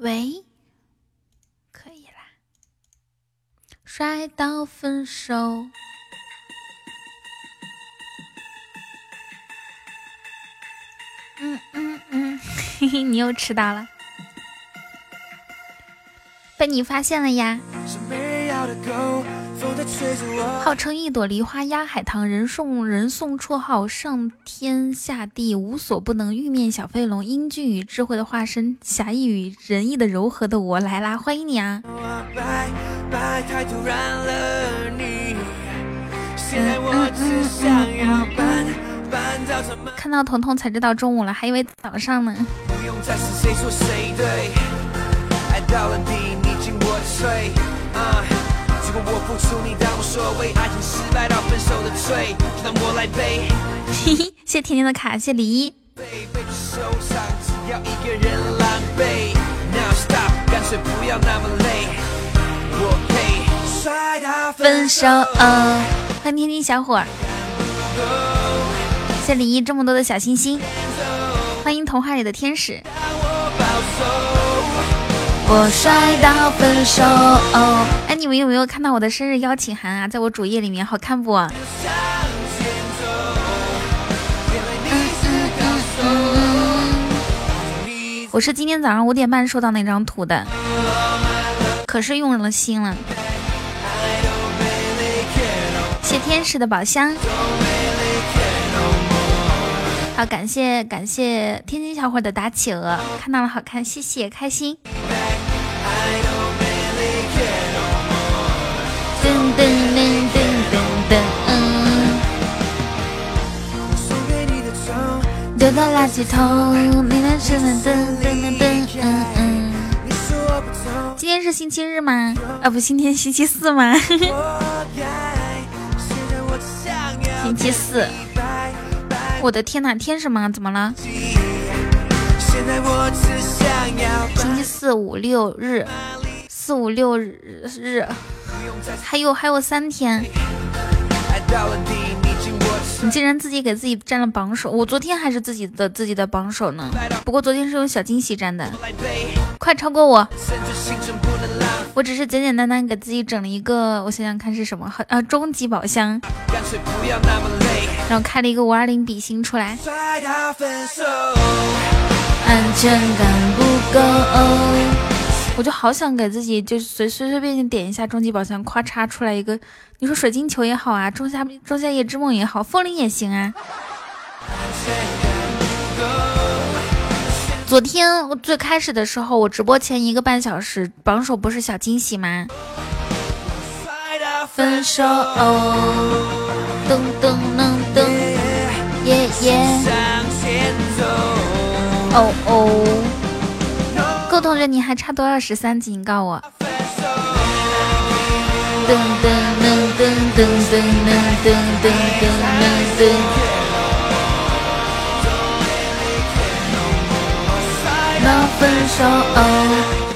喂，可以啦。摔到分手。嗯嗯嗯，嘿嘿，你又迟到了，被你发现了呀。号称一朵梨花压海棠，人送人送绰号上天下地无所不能，玉面小飞龙，英俊与智慧的化身，侠义与仁义的柔和的我来啦，欢迎你啊！看到彤彤才知道中午了，还以为早上呢。我付出，你当无所谓，爱情失败到分手的罪，让我来背。嘿嘿，谢甜甜的卡，谢李一。要一个人狼狈 stop，干脆不要那么累，我。摔分手。欢迎天津小伙儿，谢李一这么多的小心心，欢迎童话里的天使。我摔到分手。哎，你们有没有看到我的生日邀请函啊？在我主页里面，好看不？嗯嗯嗯我是今天早上五点半收到那张图的，可是用了心了。谢天使的宝箱。好，感谢感谢天津小伙的打企鹅，看到了，好看，谢谢，开心。丢到垃圾桶。你的身份噔噔噔噔，嗯嗯。今天是星期日吗？啊，不，今天星期四吗？星期四。我的天哪，天什么？怎么了？星期四五六日，四五六日日。还有还有三天，你竟然自己给自己占了榜首！我昨天还是自己的自己的榜首呢，不过昨天是用小惊喜占的，快超过我！我只是简简单单给自己整了一个，我想想看是什么，啊，终极宝箱，然后开了一个五二零比心出来，安全感不够。我就好想给自己，就随随随便便点一下终极宝箱，咔嚓出来一个。你说水晶球也好啊，仲夏仲夏夜之梦也好，风铃也行啊。昨天我最开始的时候，我直播前一个半小时榜首不是小惊喜吗？分手，噔噔噔噔，耶耶，哦哦。够同学，你还差多少十三级？你告诉我。噔噔噔噔噔噔噔噔噔噔。那分手。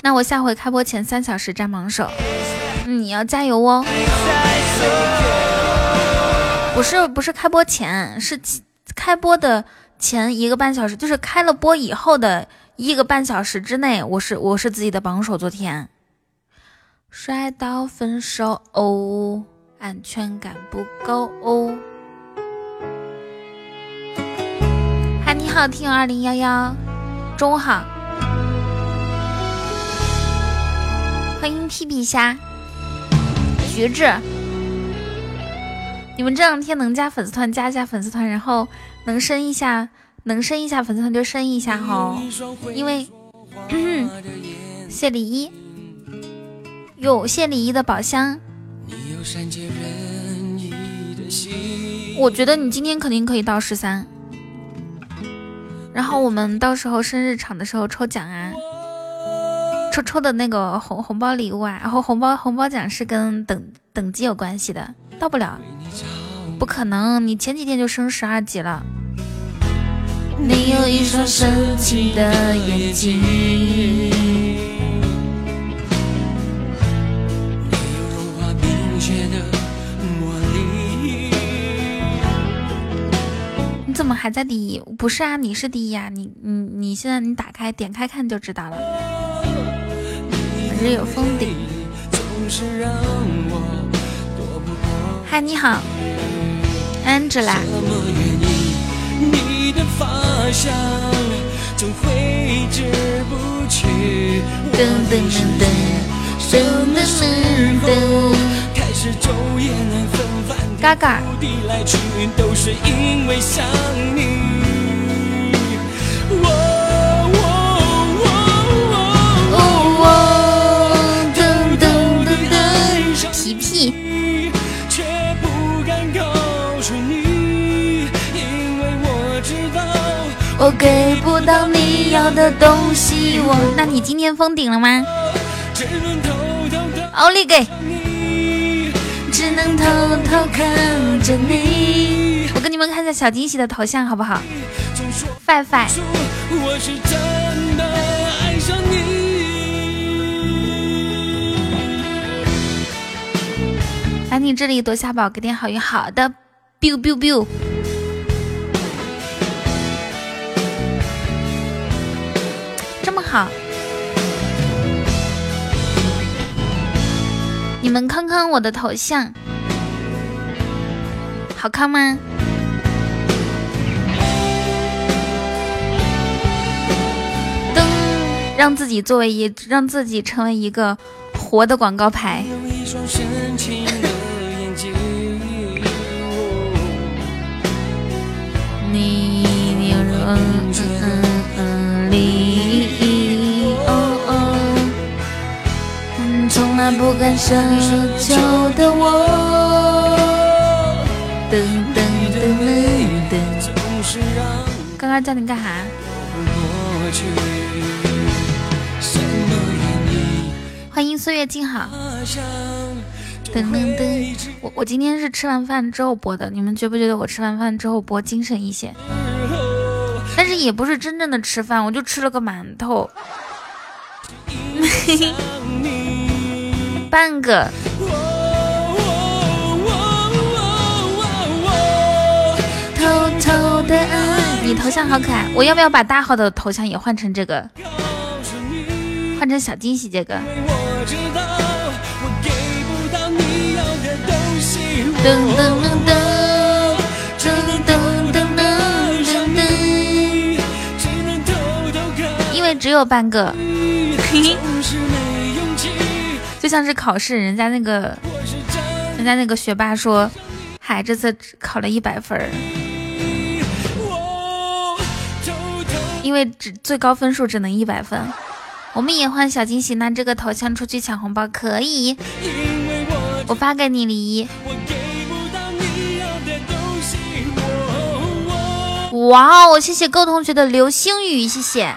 那我下回开播前三小时占榜首，你要加油哦。不是不是开播前，是开播的前一个半小时，就是开了播以后的。一个半小时之内，我是我是自己的榜首。昨天摔到分手哦，安全感不够哦。嗨，你好，听友二零幺幺，中午好，欢迎屁屁虾，橘子。你们这两天能加粉丝团，加一下粉丝团，然后能升一下。能升一下粉丝团就升一下哈，因为 谢李一，有谢李一的宝箱。我觉得你今天肯定可以到十三，然后我们到时候生日场的时候抽奖啊，抽抽的那个红红包礼物啊，然后红包红包奖是跟等等级有关系的，到不了，不可能，你前几天就升十二级了。你有一双深情的眼睛，你怎么还在第一？不是啊，你是第一啊！你你你现在你打开点开看就知道了。日有封顶。嗨，你好，Angela。的方，总挥之不去。开始昼夜难分，翻天覆地来，都是因为想你。嘎嘎我给不到你要的东西，我。那你今天封顶了吗？奥利给！只能偷偷看着你。我给你们看一下小惊喜的头像，好不好？范范。来你这里夺下宝，给点好运。好的，biu biu biu。好，你们看看我的头像，好看吗？噔，让自己作为一，让自己成为一个活的广告牌。不敢奢求的我，噔噔噔噔。刚刚叫你干啥？欢迎岁月静好。噔噔噔。我我今天是吃完饭之后播的，你们觉不觉得我吃完饭之后播精神一些？但是也不是真正的吃饭，我就吃了个馒头。半个。偷偷的爱，你头像好可爱，我要不要把大号的头像也换成这个？换成小惊喜这个。噔噔噔噔。只有半个，嘿嘿。像是考试，人家那个，人家那个学霸说，嗨，这次考了一百分儿，因为只最高分数只能一百分。我们也换小惊喜，拿这个头像出去抢红包可以。我发给你李一哇哦，谢谢够同学的流星雨，谢谢。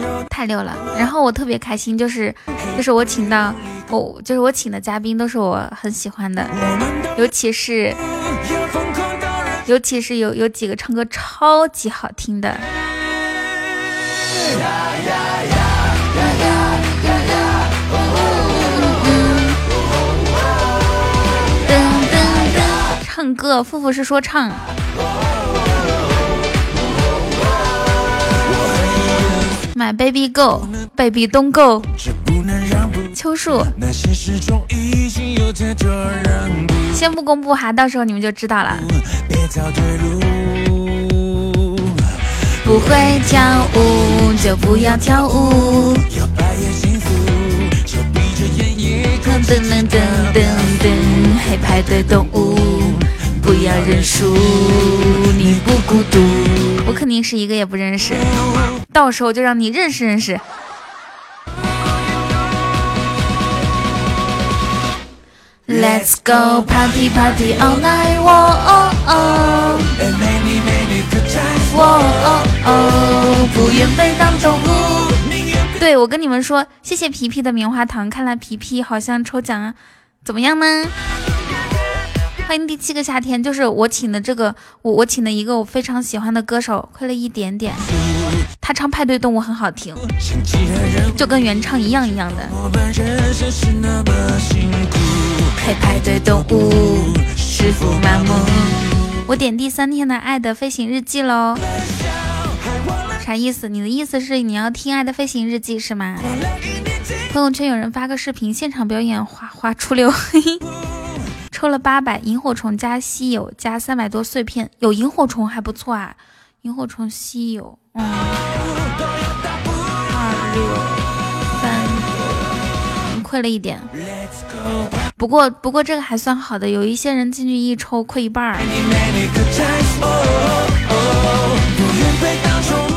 太溜了，然后我特别开心，就是就是我请到我就是我请的嘉宾都是我很喜欢的，尤其是尤其是有有几个唱歌超级好听的。唱歌，富富是说唱。My baby go, baby don't go。秋树，先不公布哈，到时候你们就知道了。不会跳舞就不要跳舞。噔噔噔噔噔，黑派对动物，不要认输，你不孤独。我肯定是一个也不认识。到时候就让你认识认识。Let's go party party all night，哦哦哦，哦哦，不愿被当众我跟你们说，谢谢皮皮的棉花糖。看来皮皮好像抽奖啊怎么样呢？欢迎第七个夏天，就是我请的这个，我我请的一个我非常喜欢的歌手，亏了一点点，他唱派对动物很好听，就跟原唱一样一样的。配派对动物。我点第三天的爱的飞行日记喽，啥意思？你的意思是你要听爱的飞行日记是吗？朋友圈有人发个视频，现场表演花花出溜。抽了八百萤火虫加稀有加三百多碎片，有萤火虫还不错啊，萤火虫稀有，嗯，二六三，亏了一点，不过不过这个还算好的，有一些人进去一抽亏一半儿。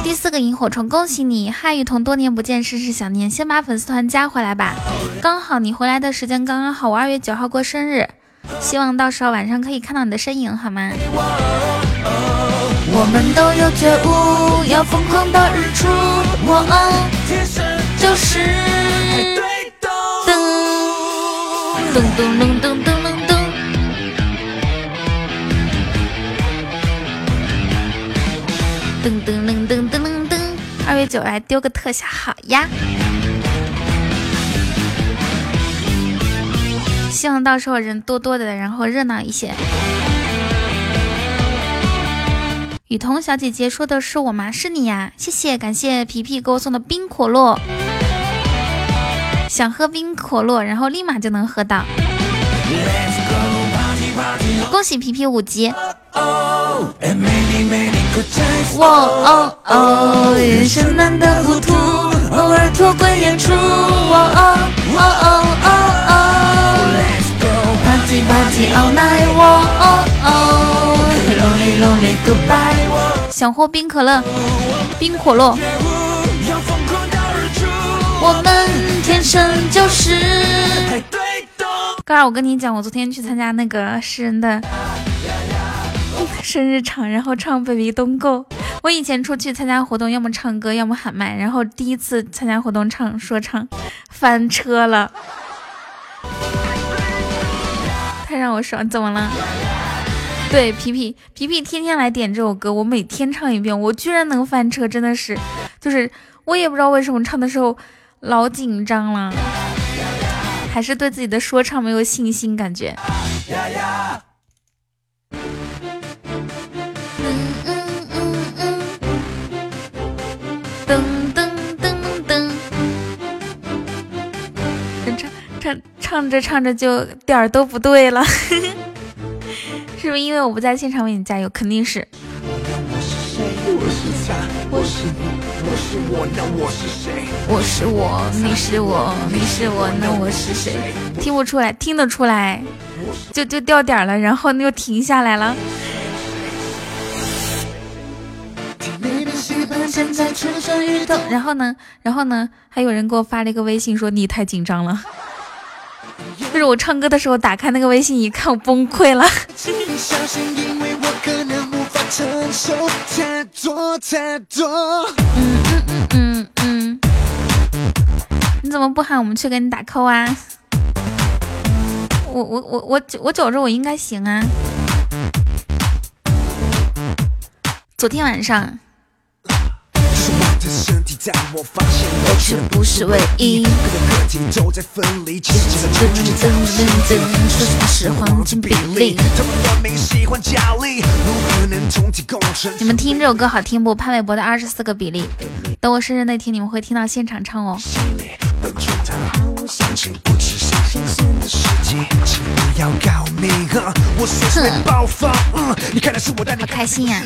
第四个萤火虫，恭喜你，嗨雨桐，多年不见，甚是想念，先把粉丝团加回来吧，刚好你回来的时间刚刚好，我二月九号过生日。希望到时候晚上可以看到你的身影，好吗？我们都有觉悟，要疯狂到日出。我天生，就是噔噔噔噔噔噔噔噔。噔噔噔噔噔噔噔，二月九来丢个特效，好呀。希望到时候人多多的，然后热闹一些。雨桐小姐姐说的是我吗？是你呀，谢谢，感谢皮皮给我送的冰可乐。想喝冰可乐，然后立马就能喝到。恭喜皮皮五级。哇哦哦，人生难得糊涂，偶尔脱轨演出。哇哦哦哦哦哦。想喝冰可乐，冰可乐。我们天生就是。刚儿，我跟你讲，我昨天去参加那个诗人的生日场，然后唱《Baby Don't Go》。我以前出去参加活动，要么唱歌，要么喊麦，然后第一次参加活动唱说唱，翻车了。太让我爽，怎么了？对，皮皮皮皮天天来点这首歌，我每天唱一遍，我居然能翻车，真的是，就是我也不知道为什么唱的时候老紧张了，还是对自己的说唱没有信心，感觉。唱唱着唱着就点儿都不对了，是不是因为我不在现场为你加油？肯定是。我是我，你是我，你是我，那我是谁？听不出来，听得出来，就就掉点了，然后又停下来了。然后呢？然后呢？还有人给我发了一个微信说你太紧张了。就是我唱歌的时候，打开那个微信一看，我崩溃了。嗯嗯嗯嗯嗯，你怎么不喊我们去给你打 call 啊？我我我我我觉着我应该行啊。昨天晚上。身体在我发现我却不是唯一。个都在分离，其实就。是黄金比例。他们明喜欢，如何能共？你们听这首歌好听不？潘玮柏的二十四个比例。等我生日那天，你们会听到现场唱哦。心里好开心呀！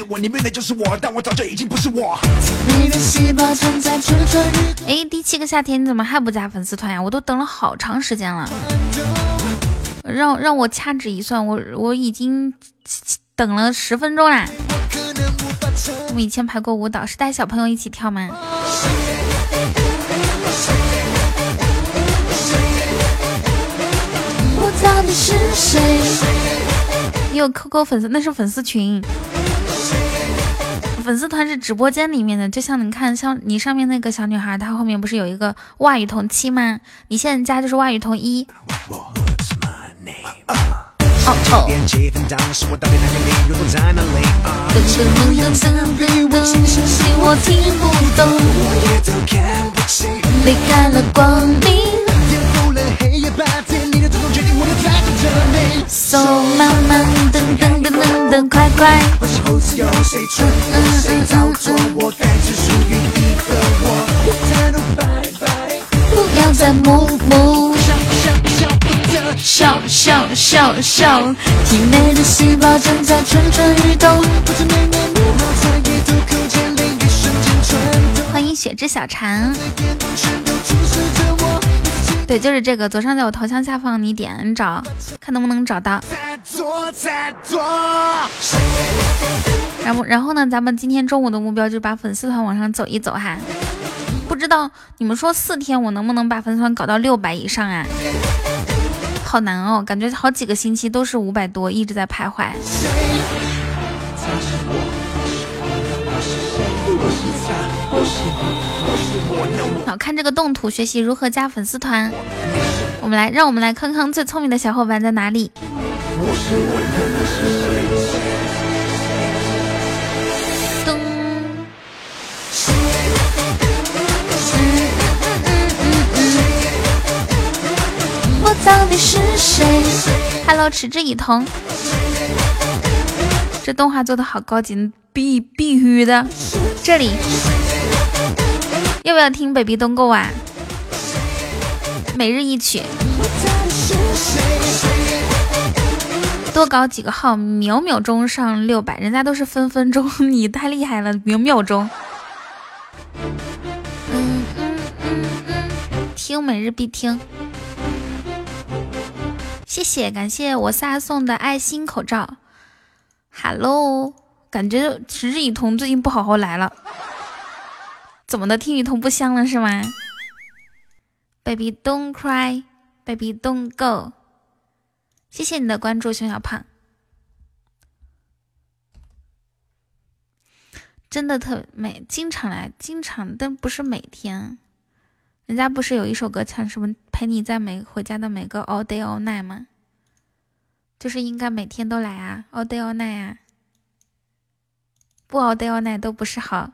哎，第七个夏天，你怎么还不加粉丝团呀？我都等了好长时间了。让让我掐指一算，我我已经等了十分钟啦。我们以前排过舞蹈，是带小朋友一起跳吗？底是谁？你有 QQ 粉丝？那是粉丝群。粉丝团是直播间里面的，就像你看，像你上面那个小女孩，她后面不是有一个外语同七吗？你现在加就是外语同一。哦哦。离开了光明。So 慢慢噔噔噔噔噔快快。不要再木木。笑笑笑笑，体内的细胞正在蠢蠢欲动。欢迎雪之小蝉。对，就是这个，左上角我头像下方，你点你找，看能不能找到。然后，然后呢，咱们今天中午的目标就是把粉丝团往上走一走哈。不知道你们说四天我能不能把粉丝团搞到六百以上啊？好难哦，感觉好几个星期都是五百多，一直在徘徊。好看这个动图，学习如何加粉丝团。我们来，让我们来看看最聪明的小伙伴在哪里。噔。我到底是谁？Hello，持之以恒。这动画做的好高级，必必须的。这里。要不要听 Baby Don't Go 啊？每日一曲，多搞几个号，秒秒钟上六百，人家都是分分钟，你太厉害了，秒秒钟。听每日必听，谢谢，感谢我仨送的爱心口罩。Hello，感觉持之以恒最近不好好来了。怎么的？听雨桐不香了是吗？Baby don't cry, baby don't go。谢谢你的关注，熊小胖。真的特每，经常来，经常，但不是每天。人家不是有一首歌唱什么陪你在每回家的每个 all day all night 吗？就是应该每天都来啊，all day all night 啊。不 all day all night 都不是好。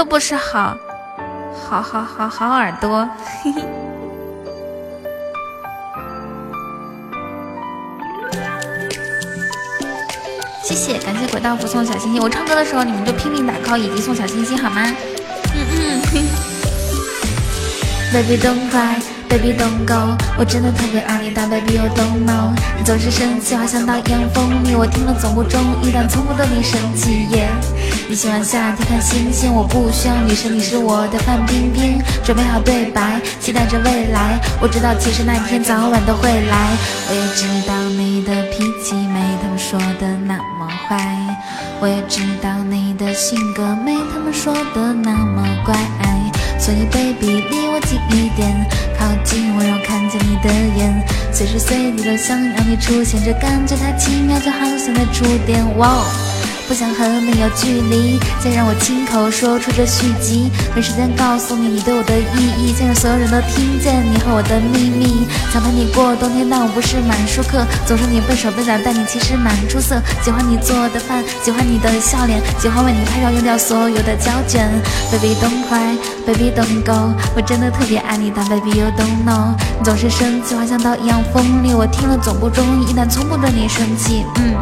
都不是好，好好好好耳朵，嘿嘿。谢谢，感谢鬼道夫送小心心。我唱歌的时候，你们就拼命打 call 以及送小心心，好吗？嗯嗯。Baby don't cry。Baby don't go，我真的特别爱你，但 Baby you don't know，你总是生气，好像刀一样锋利，我听了总不中意，但从不对你生气。你喜欢夏天看星星，我不需要女神，你是我的范冰冰。准备好对白，期待着未来。我知道其实那一天早晚都会来。我也知道你的脾气没他们说的那么坏，我也知道你的性格没他们说的那么乖。所以，baby，离我近一点，靠近我，让看见你的眼，随时随地都想要你出现，这感觉太奇妙，就好像在触电。哇！不想和你有距离，再让我亲口说出这续集。没时间告诉你你对我的意义，想让所有人都听见你和我的秘密。想陪你过冬天，但我不是满舒克。总说你笨手笨脚，但你其实蛮出色。喜欢你做的饭，喜欢你的笑脸，喜欢为你拍照用掉所有的胶卷。Baby don't cry, baby don't go，我真的特别爱你，但 baby you don't know。你总是生气，话像刀一样锋利，我听了总不中意，但从不对你生气。嗯，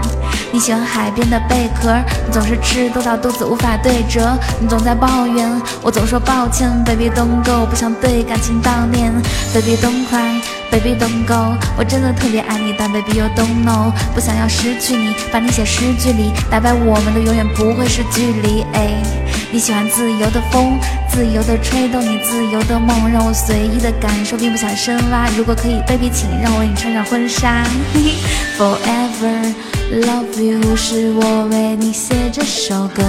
你喜欢海边的贝壳。你总是吃多到肚子无法对折，你总在抱怨，我总说抱歉。Baby don't go，不想对感情悼念。Baby don't cry，Baby don't go，我真的特别爱你，但 Baby you don't know，不想要失去你，把你写诗句里，打败我们的永远不会是距离。哎，你喜欢自由的风，自由的吹动你自由的梦，让我随意的感受，并不想深挖。如果可以，Baby，请让我为你穿上婚纱。Forever。Love you，是我为你写这首歌，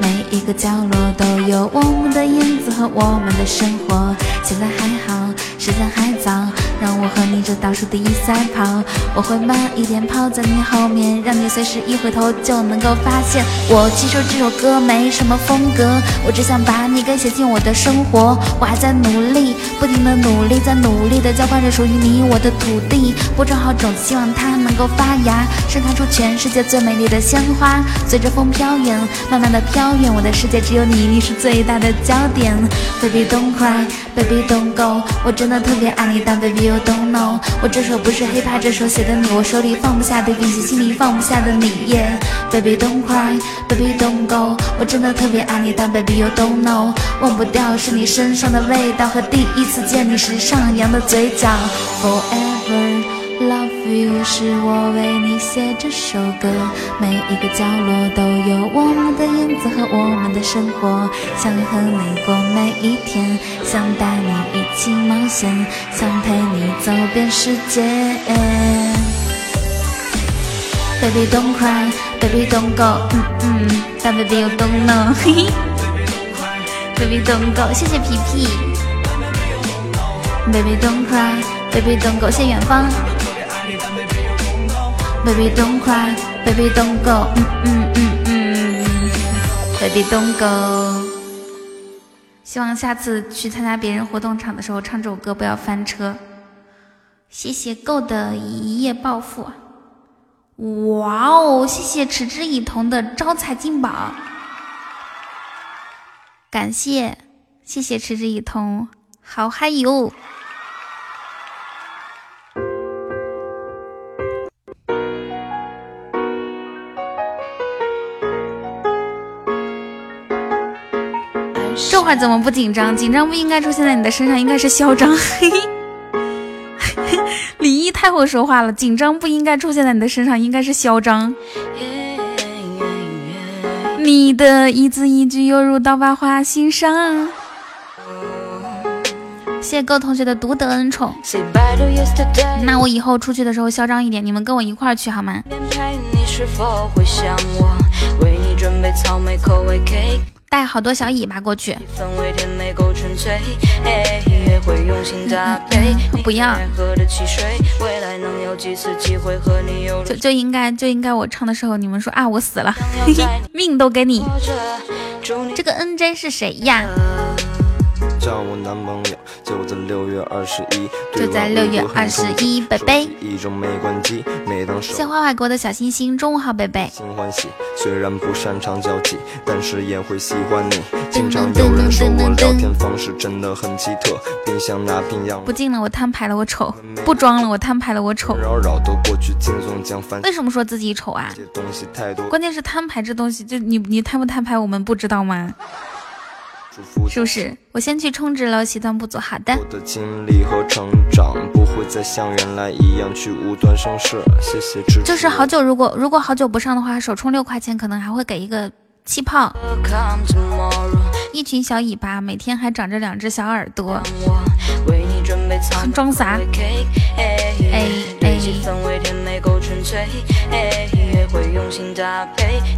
每一个角落都有我们的影子和我们的生活。现在还好，时间还早，让我和你这倒数第一赛跑。我会慢一点跑在你后面，让你随时一回头就能够发现。我其实这首歌没什么风格，我只想把你给写进我的生活。我还在努力，不停的努力，在努力的浇灌着属于你我的土地，播种好种子，希望它能够发芽，盛开出全世界最美丽的鲜花。随着风飘远，慢慢的飘远，我的世界只有你，你是最大的焦点。Baby don't cry, baby don't go，我真的特别爱你，但 baby you don't know，我这首不是 hiphop，这首写的你，我手里放不下的冰心，心里放不下的你。Yeah, baby don't cry, baby don't go，我真的特别爱你，但 baby you don't know，忘不掉是你身上的味道和第一次见你时上扬的嘴角。Forever。Love you 是我为你写这首歌，每一个角落都有我们的影子和我们的生活。想和你过每一天，想带你一起冒险，想陪你走遍世界。Baby don't cry, baby don't go，嗯嗯，但 baby you don't know，嘿嘿。Baby don't go，谢谢皮皮。Baby don't cry, baby don't go，谢远方。Baby don't cry, baby don't go, 嗯嗯嗯嗯，Baby don't go。希望下次去参加别人活动场的时候唱这首歌，不要翻车。谢谢 Go 的一夜暴富。哇哦，谢谢持之以恒的招财进宝。感谢，谢谢持之以恒，好嗨哟。这会儿怎么不紧张？紧张不应该出现在你的身上，应该是嚣张。李毅太会说话了，紧张不应该出现在你的身上，应该是嚣张。你的一字一句犹如刀疤划心上。谢谢各位同学的独得恩宠。那我以后出去的时候嚣张一点，你们跟我一块儿去好吗？带好多小尾巴过去。不要。就就应该就应该我唱的时候，你们说啊，我死了，命都给你。这个 N J 是谁呀？找我男朋友就在六月二十一，就在六月二十一，贝贝。谢谢花花给我的小星星，中午好，贝贝。虽然不擅长交际，但是也会喜欢你。经常有人说我聊天方式真的很奇特，冰箱拿冰样。不进了，我摊牌了，我丑。不装了，我摊牌了，我丑。为什么说自己丑啊？关键是摊牌这东西，就你你摊不摊牌，我们不知道吗？是不是？我先去充值了，西藏不足。好的。就是好久，如果如果好久不上的话，首充六块钱，可能还会给一个气泡。一群小尾巴，每天还长着两只小耳朵。装啥？哎哎。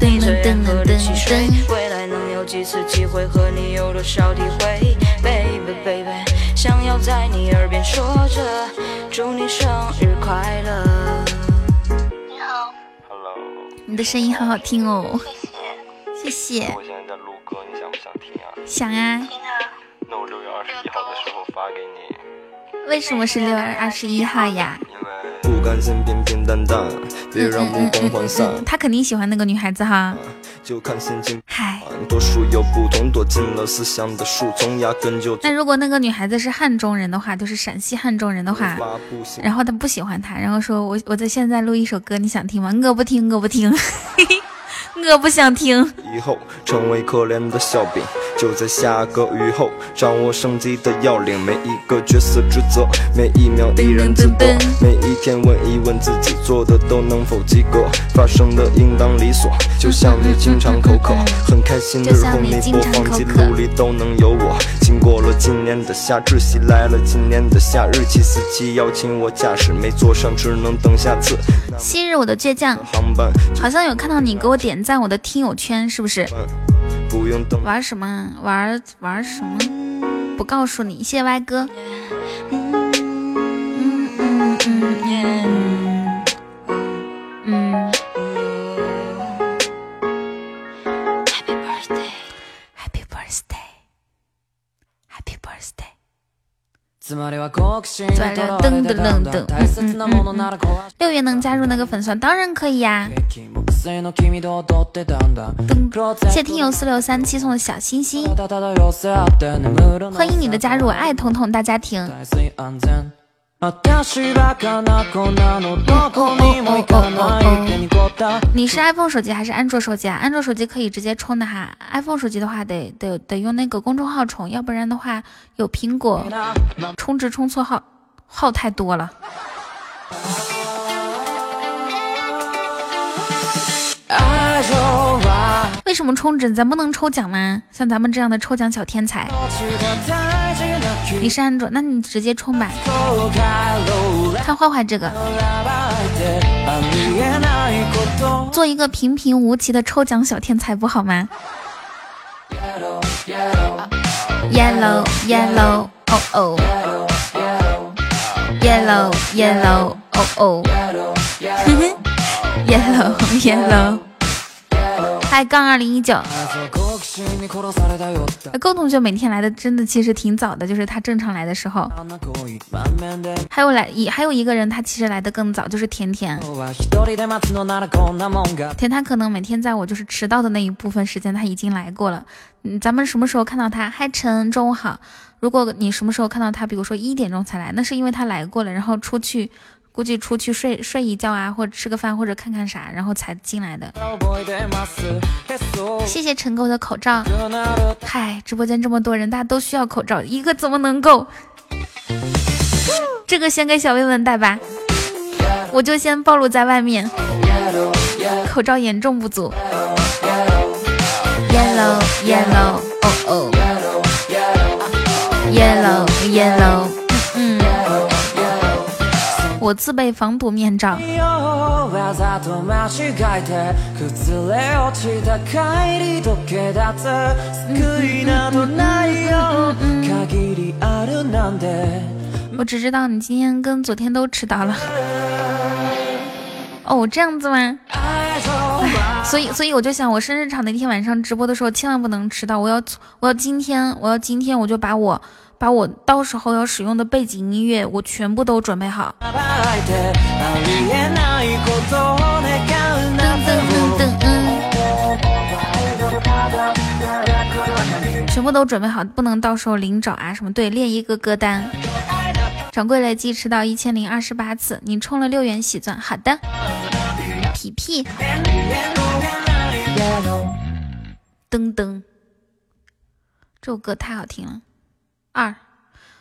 噔噔噔噔噔。几次机会和你有多少体会，baby baby，想要在你耳边说着祝你生日快乐。你好，Hello，你的声音好好听哦，谢谢，谢谢。我现在在录歌，你想不想听啊？想啊。听啊。那我六月二十一号的时候发给你。为什么是六月二十一号呀？不甘心平平淡淡，别让目光涣散。他肯定喜欢那个女孩子哈。就看心情。嗨。多数有不同，躲进了思想的树丛，压根就。那如果那个女孩子是汉中人的话，就是陕西汉中人的话，然后他不喜欢他，然后说我我在现在录一首歌，你想听吗？我不听，我不听，我不想听。以后成为可怜的笑柄。就在下个雨后，掌握升级的要领，每一个角色职责，每一秒依然自得，每一天问一问自己，做的都能否及格，发生的应当理所，就像你经常口渴，很开心日后你播放记录里都能有我。经过了今年的夏至，袭来了今年的夏日，七四七邀请我驾驶，没坐上只能等下次。昔日我的倔强，好像有看到你给我点赞我的听友圈，是不是？玩什么？玩玩什么？不告诉你，谢谢歪哥。嗯嗯嗯嗯。Happy birthday，Happy birthday，Happy birthday。噔噔噔噔。六月能加入那个粉团，当然可以呀。谢听友四六三七送的小心心，欢迎你的加入，爱彤彤大家庭。你是 iPhone 手机还是安卓手机啊？安卓手机可以直接充的哈，iPhone 手机的话得得得用那个公众号充，要不然的话有苹果充值充错号，号太多了。为什么充值？咱不能抽奖吗？像咱们这样的抽奖小天才，你是安卓，那你直接充吧。看坏坏这个，做一个平平无奇的抽奖小天才不好吗？Yellow yellow oh oh Yellow yellow oh oh Yellow yellow 开杠二零一九，够同学每天来的真的其实挺早的，就是他正常来的时候。还有来一还有一个人，他其实来的更早，就是甜甜。甜他可能每天在我就是迟到的那一部分时间他已经来过了。嗯，咱们什么时候看到他？嗨晨，中午好。如果你什么时候看到他，比如说一点钟才来，那是因为他来过了，然后出去。估计出去睡睡一觉啊，或者吃个饭，或者看看啥，然后才进来的。谢谢陈狗的口罩。嗨，直播间这么多人，大家都需要口罩，一个怎么能够？这个先给小薇薇戴吧，我就先暴露在外面。口罩严重不足。Yellow yellow oh oh Yellow yellow。我自备防毒面罩。我只知道你今天跟昨天都迟到了。哦，这样子吗？所以，所以我就想，我生日场那天晚上直播的时候，千万不能迟到。我要，我要今天，我要今天，我就把我。把我到时候要使用的背景音乐，我全部都准备好。全部都准备好，不能到时候临找啊什么？对，列一个歌单。掌柜累计迟到一千零二十八次，你充了六元喜钻。好的，皮皮。噔噔，这首歌太好听了。二，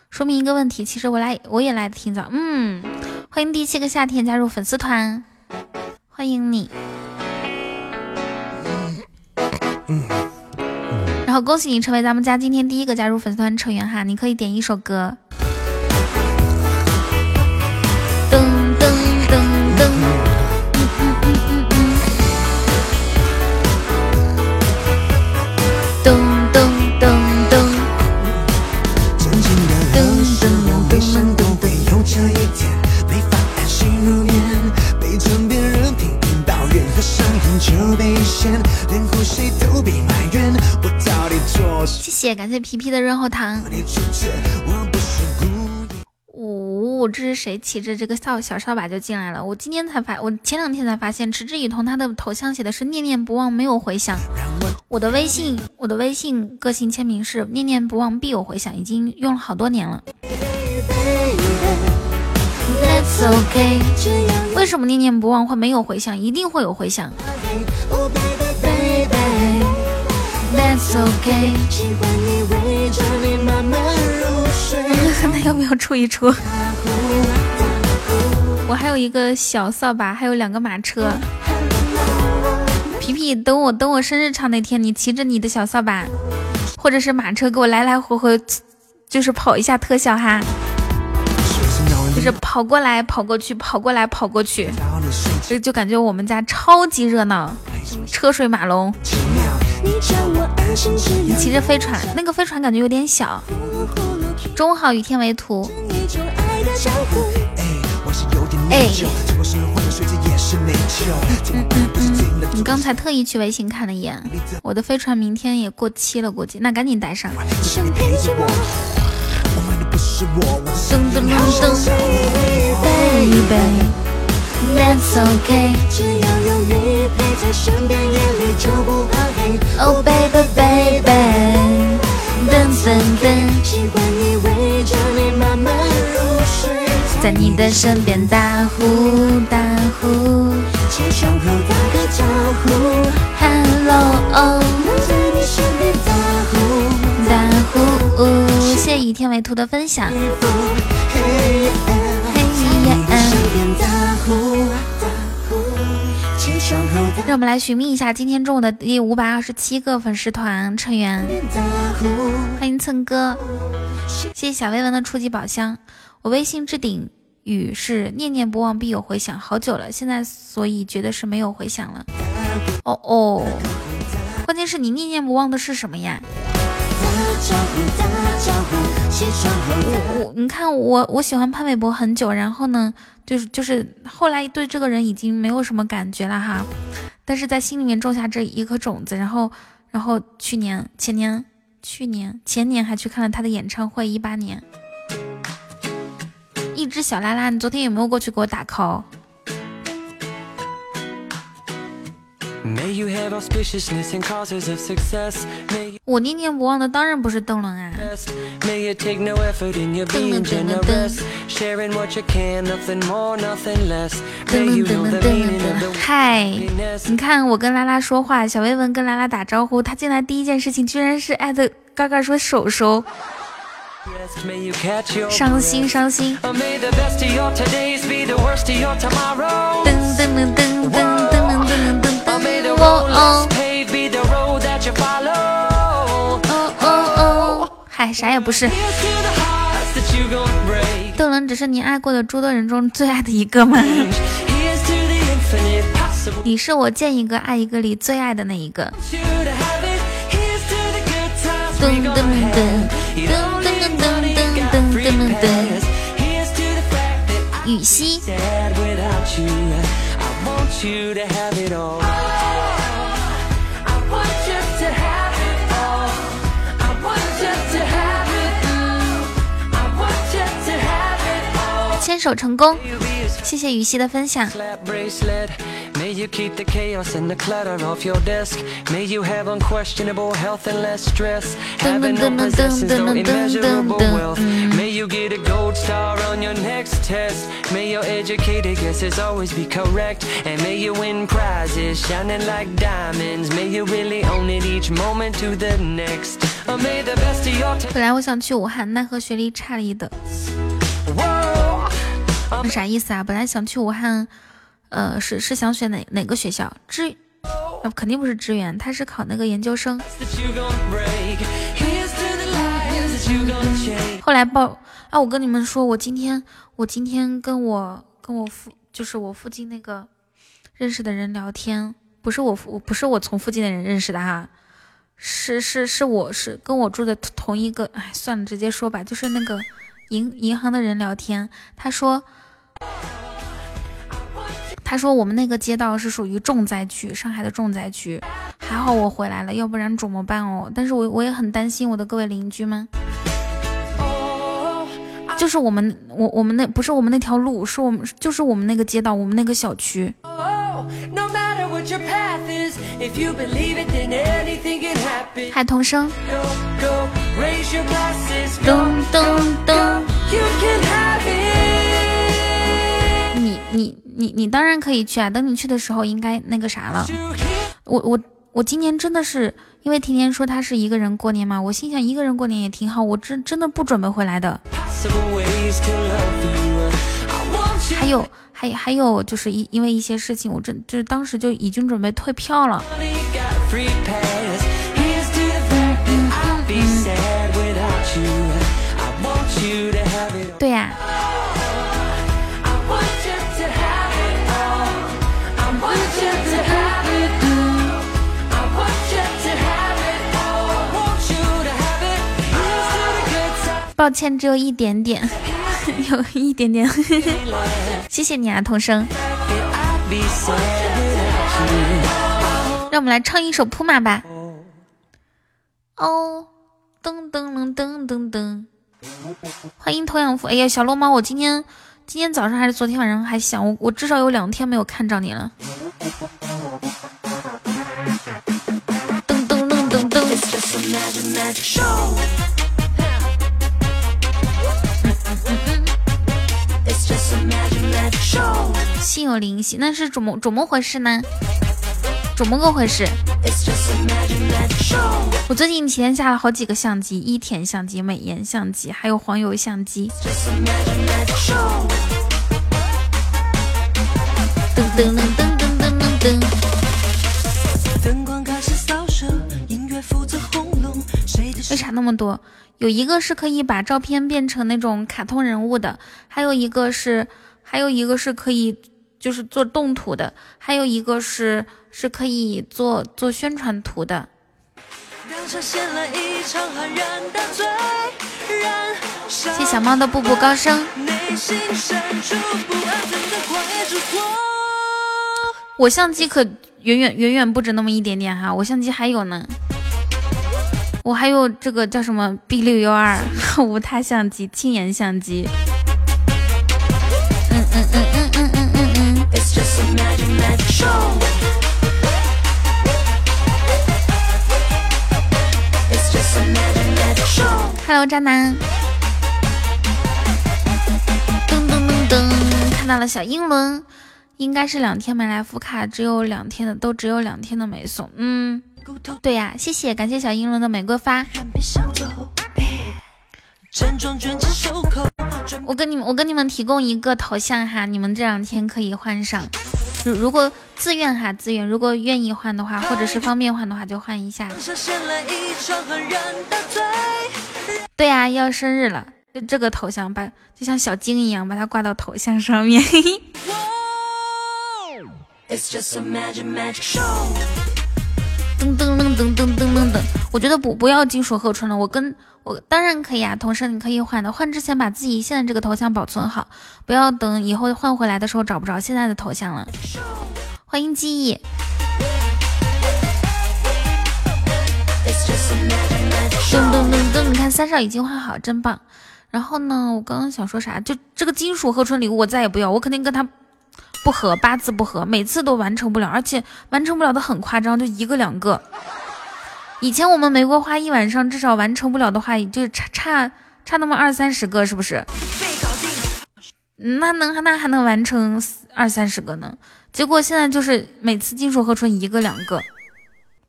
说明一个问题，其实我来我也来的挺早，嗯，欢迎第七个夏天加入粉丝团，欢迎你，然后恭喜你成为咱们家今天第一个加入粉丝团成员哈，你可以点一首歌。谢谢，感谢皮皮的润喉糖。哦，这是谁骑着这个扫小扫把就进来了？我今天才发，我前两天才发现，持之以恒他的头像写的是念念不忘，没有回响。我的微信，我的微信个性签名是念念不忘必有回响，已经用了好多年了。为什么念念不忘会没有回响？一定会有回响。那要不要出一出？我还有一个小扫把，还有两个马车。皮皮，等我等我生日场那天，你骑着你的小扫把，或者是马车，给我来来回回，就是跑一下特效哈。就是跑过来跑过去，跑过来跑过去，就就感觉我们家超级热闹，车水马龙。你骑着飞船，那个飞船感觉有点小。中午好，雨天为图。哎，嗯嗯嗯，你刚才特意去微信看了一眼，我的飞船明天也过期了，估计。那赶紧带上。我送的路上，Oh baby That's okay，只要有你陪在身边，夜里就不怕黑。Oh baby baby，等分分，喜欢你，围着你慢慢入睡，在你的身边大呼大呼，请胸口打个招呼，Hello。谢以天为图的分享。让我们来寻觅一下今天中午的第五百二十七个粉丝团成员。欢迎蹭哥，谢谢小薇文的初级宝箱。我微信置顶语是念念不忘必有回响，好久了，现在所以觉得是没有回响了。哦哦，关键是你念念不忘的是什么呀？我我你看我我喜欢潘玮柏很久，然后呢，就是就是后来对这个人已经没有什么感觉了哈，但是在心里面种下这一颗种子，然后然后去年前年去年前年还去看了他的演唱会，一八年。一只小拉拉，你昨天有没有过去给我打 call？我念念不忘的当然不是邓伦啊！噔噔噔噔噔噔！嗨，你看我跟拉拉说话，小薇文跟拉拉打招呼，他进来第一件事情居然是艾特嘎嘎说手手，伤心伤心！噔噔噔噔噔。哦哦。哦哦哦。嗨，啥也不是。邓伦只是你爱过的诸多人中最爱的一个吗？你是我见一个爱一个里最爱的那一个。噔噔噔。噔噔噔，雨熙。牵手成功，谢谢雨熙的分享。噔噔噔噔噔噔噔噔噔。嗯。本来我想去武汉，奈何学历差了一等。那啥意思啊？本来想去武汉。呃，是是想选哪哪个学校？支，呃，肯定不是支援，他是考那个研究生。后来报啊，我跟你们说，我今天我今天跟我跟我附就是我附近那个认识的人聊天，不是我附不是我从附近的人认识的哈，是是是我是跟我住的同一个，哎，算了，直接说吧，就是那个银银行的人聊天，他说。他说我们那个街道是属于重灾区，上海的重灾区。还好我回来了，要不然怎么办哦？但是我我也很担心我的各位邻居们。就是我们我我们那不是我们那条路，是我们就是我们那个街道，我们那个小区。海童声。咚咚咚。你你。当然可以去啊！等你去的时候，应该那个啥了。我我我今年真的是因为甜甜说她是一个人过年嘛，我心想一个人过年也挺好，我真真的不准备回来的。还有还还有就是一因为一些事情，我真就是当时就已经准备退票了。对呀。抱歉，只有一点点，有一点点。谢谢你啊，童声。让我们来唱一首《铺马》吧。哦，噔噔噔噔噔噔。欢迎头养父。哎呀，小龙猫，我今天今天早上还是昨天晚上还想我，我至少有两天没有看着你了。噔噔噔噔噔。心有灵犀，那是怎么怎么回事呢？怎么个回事？我最近体验下了好几个相机：一田相机、美颜相机，还有黄油相机。噔噔噔噔噔噔噔噔。为啥那么多？有一个是可以把照片变成那种卡通人物的，还有一个是，还有一个是可以就是做动图的，还有一个是是可以做做宣传图的。谢小猫的步步高升。我相机可远远远远不止那么一点点哈，我相机还有呢。我还有这个叫什么 B 六幺二 无他相机、轻颜相机。嗯嗯嗯嗯嗯嗯嗯嗯。Hello，渣男。噔噔噔噔，看到了小英伦，应该是两天没来福卡，只有两天的，都只有两天的没送。嗯。对呀，谢谢，感谢小英伦的玫瑰花。我跟你们，我跟你们提供一个头像哈，你们这两天可以换上。如如果自愿哈，自愿，如果愿意换的话，或者是方便换的话，就换一下。对呀，要生日了，就这个头像，把就像小金一样，把它挂到头像上面。噔噔噔噔噔噔噔噔，我觉得不不要金属合成了，我跟我当然可以啊，同时你可以换的，换之前把自己现在这个头像保存好，不要等以后换回来的时候找不着现在的头像了。欢迎记忆。噔噔噔噔，你看三少已经换好，真棒。然后呢，我刚刚想说啥？就这个金属贺春礼物我再也不要，我肯定跟他。不合八字不合，每次都完成不了，而且完成不了的很夸张，就一个两个。以前我们玫瑰花一晚上至少完成不了的话，就差差差那么二三十个，是不是？那能那还能完成二三十个呢？结果现在就是每次金属合成一个两个，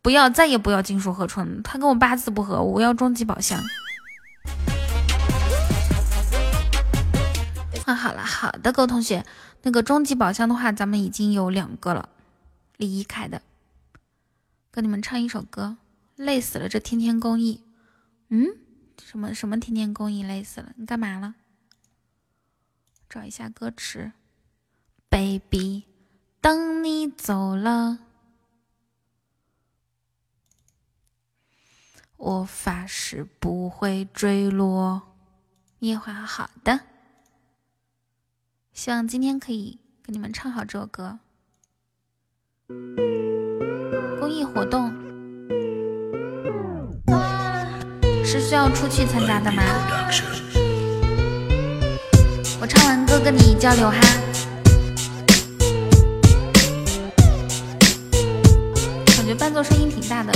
不要再也不要金属合成，他跟我八字不合，我要终极宝箱。换好了，好的，各位同学。那个终极宝箱的话，咱们已经有两个了。李一凯的，跟你们唱一首歌，累死了，这天天公益。嗯，什么什么天天公益，累死了，你干嘛了？找一下歌词，baby，当你走了，我发誓不会坠落。夜华，好的。希望今天可以给你们唱好这首歌。公益活动是需要出去参加的吗？我唱完歌跟你交流哈。感觉伴奏声音挺大的。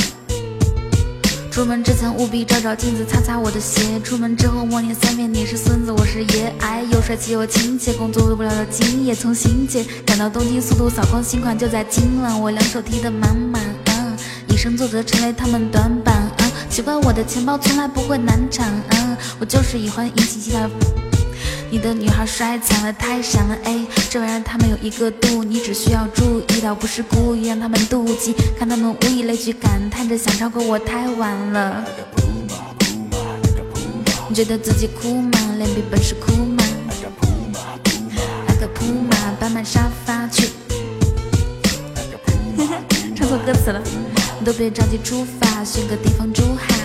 出门之前务必照照镜子，擦擦我的鞋。出门之后默念三遍：你是孙子，我是爷。哎，又帅气又亲切，工作做不了的今夜从新界赶到东京，速度扫光，新款就在今晚。我两手提的满满，嗯，以身作则，成为他们短板。嗯，奇怪，我的钱包从来不会难产。嗯，我就是喜欢引起其他。你的女孩摔惨了，太闪了，哎，这玩意儿他们有一个度，你只需要注意到，不是故意让他们妒忌，看他们无以类聚，感叹着想超过我太晚了。你觉得自己酷吗？脸比本事酷吗？来个铺马，搬满沙发去。唱错歌词了，你都别着急出发，选个地方住哈。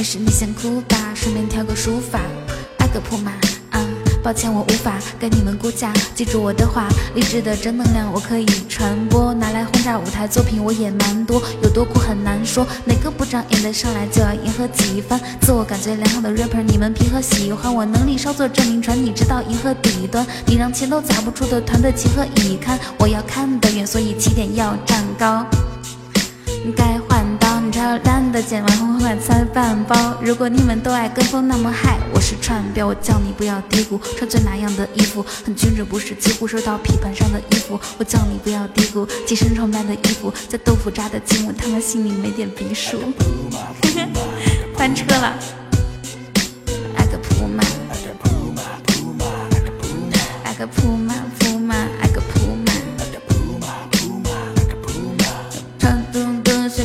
没事你先哭吧，顺便挑个书法，挨个铺马。抱歉，我无法跟你们估价。记住我的话，励志的正能量我可以传播，拿来轰炸舞台作品我也蛮多。有多苦很难说，哪个部长演得上来就要迎合几番。自我感觉良好的 rapper，你们凭何喜欢我？能力稍作证明，传你知道银河底端。你让钱都砸不出的团队，情何以堪？我要看得远，所以起点要站高。该换刀，你超懒得剪完后换菜饭包。如果你们都爱跟风，那么嗨，我是串标，我叫你不要低估，穿最哪样的衣服很均值，不是几乎收到批判上的衣服。我叫你不要低估，寄生虫般的衣服，在豆腐渣的积木，他们心里没点逼数。翻车了。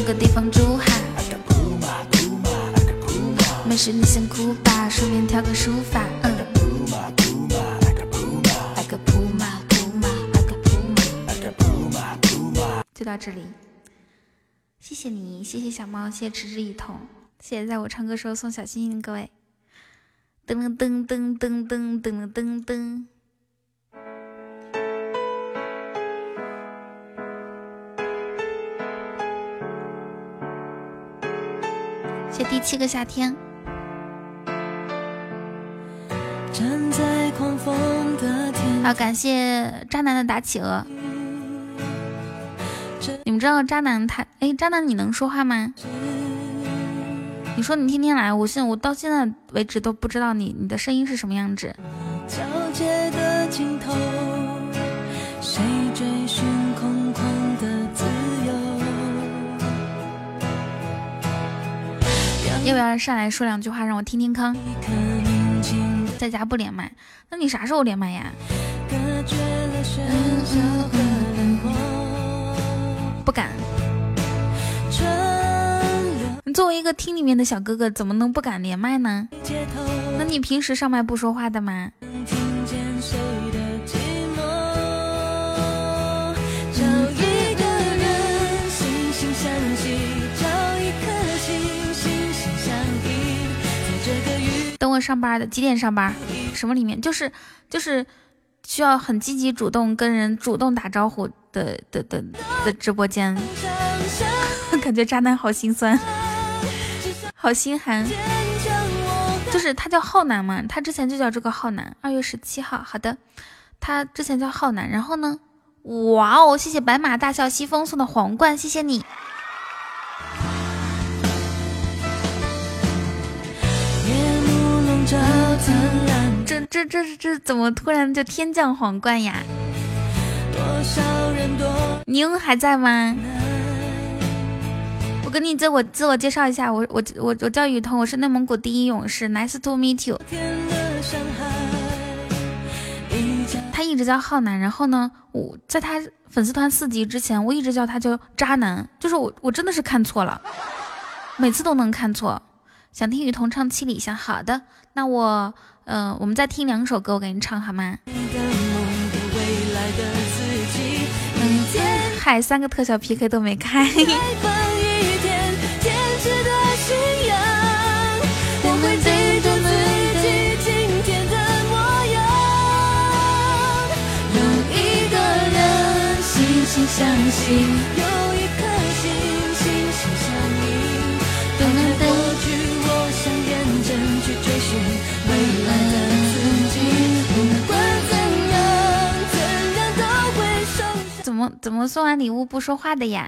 个地方住没事你先哭吧，顺便挑个书法。嗯，就到这里，谢谢你，谢谢小猫，谢谢持之以恒，谢谢在我唱歌时候送小心心的各位。噔噔噔噔噔噔噔噔噔。谢第七个夏天。好，感谢渣男的打企鹅。你们知道渣男他哎，渣男你能说话吗？你说你天天来，我现我到现在为止都不知道你你的声音是什么样子。要不要上来说两句话让我听听康？在家不连麦，那你啥时候连麦呀？不敢。你作为一个厅里面的小哥哥，怎么能不敢连麦呢？那你平时上麦不说话的吗？上班的几点上班？什么里面？就是就是需要很积极主动跟人主动打招呼的的的的直播间，感觉渣男好心酸，好心寒。就是他叫浩南嘛，他之前就叫这个浩南。二月十七号，好的，他之前叫浩南。然后呢？哇哦，谢谢白马大笑西风送的皇冠，谢谢你。这这这这怎么突然就天降皇冠呀？您还在吗？我跟你自我自我介绍一下，我我我我叫雨桐，我是内蒙古第一勇士，Nice to meet you。他一直叫浩南，然后呢，我在他粉丝团四级之前，我一直叫他叫渣男，就是我我真的是看错了，每次都能看错。想听雨桐唱七里香，好的，那我，嗯，我们再听两首歌，我给你唱好吗？嗨，三个特效 PK 都没开。怎么怎么送完礼物不说话的呀？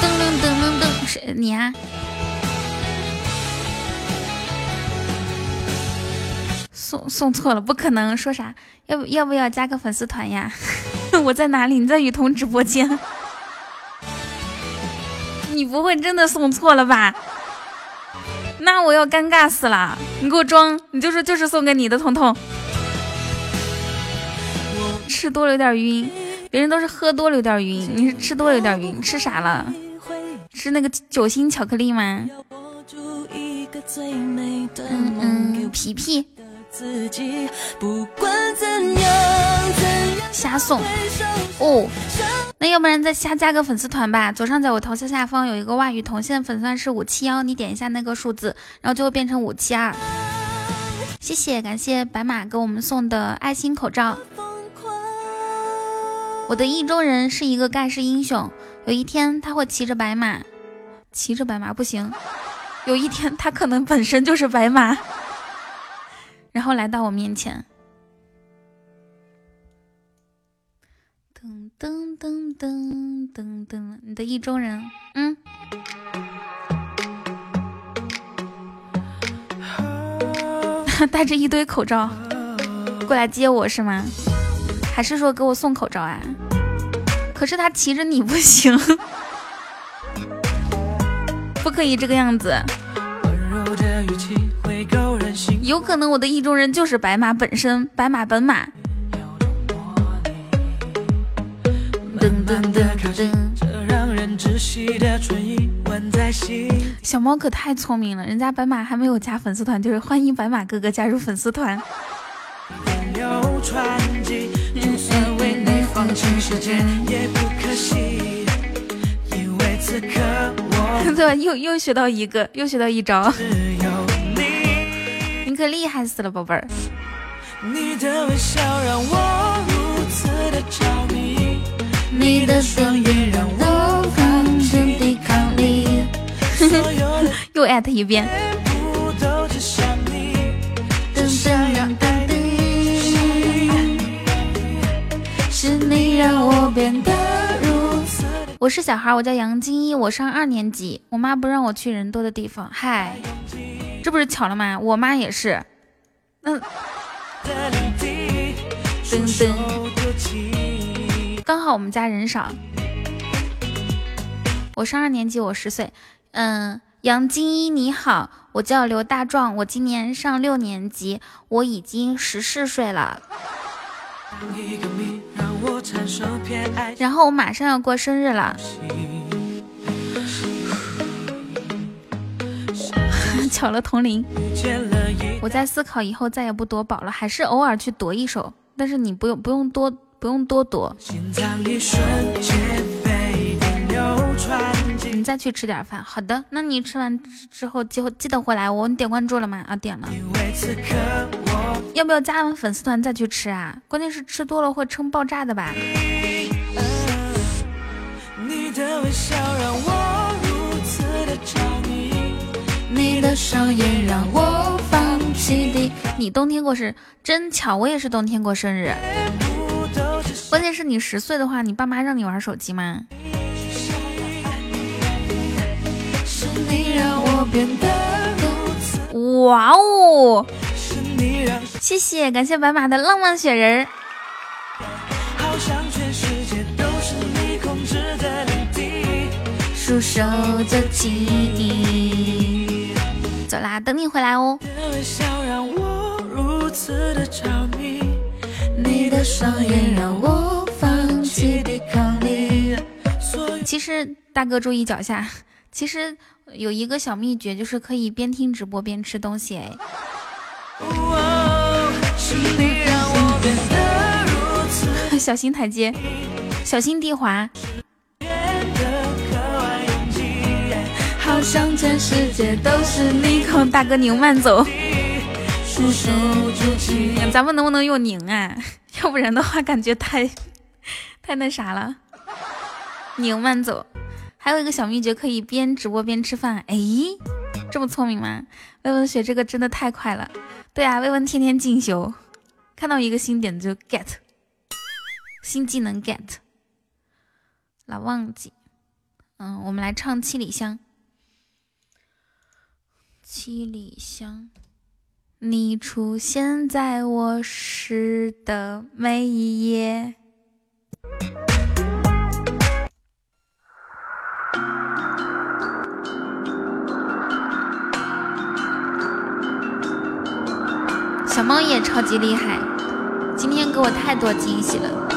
噔噔噔噔噔，是你啊？送送错了，不可能说啥？要不要不要加个粉丝团呀？我在哪里？你在雨桐直播间？你不会真的送错了吧？那我要尴尬死了！你给我装，你就说就是送给你的，彤彤。吃多了有点晕，别人都是喝多了有点晕，你是吃多了有点晕。吃啥了？吃那个酒心巧克力吗？嗯嗯，皮皮。瞎送哦。那要不然再瞎加个粉丝团吧。左上角我头像下方有一个袜雨桐，现在粉丝团是五七幺，你点一下那个数字，然后就会变成五七二。谢谢，感谢白马给我们送的爱心口罩。我的意中人是一个盖世英雄，有一天他会骑着白马，骑着白马不行，有一天他可能本身就是白马，然后来到我面前。噔噔噔噔噔噔，你的意中人，嗯，带着一堆口罩过来接我是吗？还是说给我送口罩啊？可是他骑着你不行，不可以这个样子。有可能我的意中人就是白马本身，白马本马。小猫可太聪明了，人家白马还没有加粉丝团，就是欢迎白马哥哥加入粉丝团。对，又又学到一个，又学到一招。你可厉害死了，宝贝儿。你的双眼让我放声抵抗力。又艾特一遍。是你让我变得如此。我是小孩，我叫杨金一，我上二年级。我妈不让我去人多的地方。嗨，这不是巧了吗？我妈也是。嗯。噔噔。刚好我们家人少，我上二年级，我十岁。嗯，杨金一你好，我叫刘大壮，我今年上六年级，我已经十四岁了。然后我马上要过生日了，巧了同龄。我在思考以后再也不夺宝了，还是偶尔去夺一手，但是你不用不用多。不用多夺，你再去吃点饭。好的，那你吃完之后记记得回来我。你点关注了吗？啊，点了。要不要加完粉丝团再去吃啊？关键是吃多了会撑爆炸的吧。你冬天过是真巧，我也是冬天过生日。关键是你十岁的话，你爸妈让你玩手机吗？哇哦！谢谢，感谢白马的浪漫雪人儿。手就忆。走啦，等你回来哦。你的双眼让我放弃抵抗力。其实大哥注意脚下，其实有一个小秘诀，就是可以边听直播边吃东西。哎，小心台阶，小心地滑。好像全世界都是你，大哥您慢走。咱们能不能用宁啊？要不然的话，感觉太太那啥了。宁慢走，还有一个小秘诀，可以边直播边吃饭。哎，这么聪明吗？魏文学这个真的太快了。对啊，魏文天天进修，看到一个新点子就 get，新技能 get。老忘记，嗯，我们来唱七里香。七里香。你出现在我诗的每一页。小猫也超级厉害，今天给我太多惊喜了。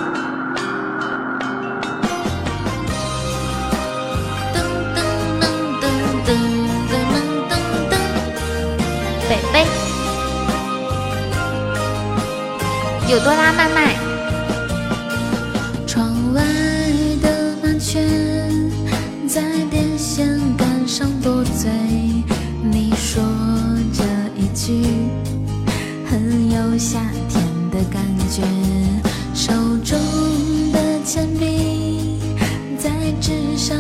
有多拉麦麦，爱的麻雀在电线杆上多嘴，你说这一句很有夏天的感觉，手中的铅笔在纸上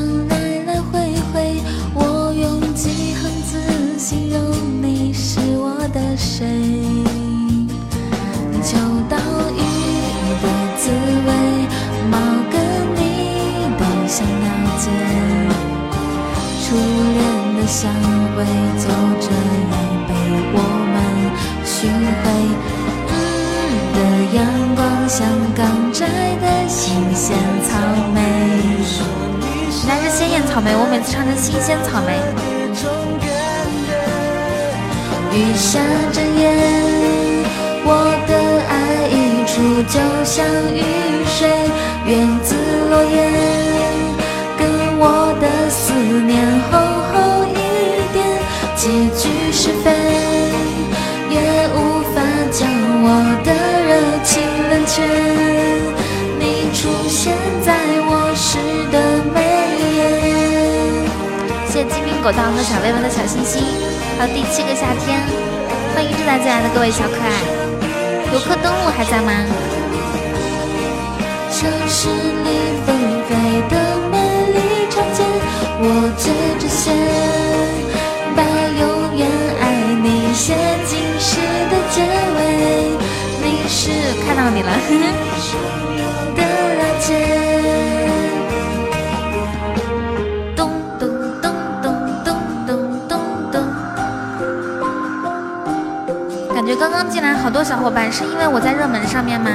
阳光像刚摘的新鲜草莓，那是鲜艳草莓，我每次唱成新鲜草莓。雨下着夜，我的爱溢出就像雨水，叶子落叶，跟我的思念厚厚一点，结局是非，也无法将我的热情冷却。你出现在我诗的每页。谢谢鸡鸣狗当和小薇薇的小心心，还有第七个夏天，欢迎正在进来的各位小可爱。游客登录还在吗？城市里纷飞的美丽长街，我借着线，感觉刚刚进来好多小伙伴，是因为我在热门上面吗？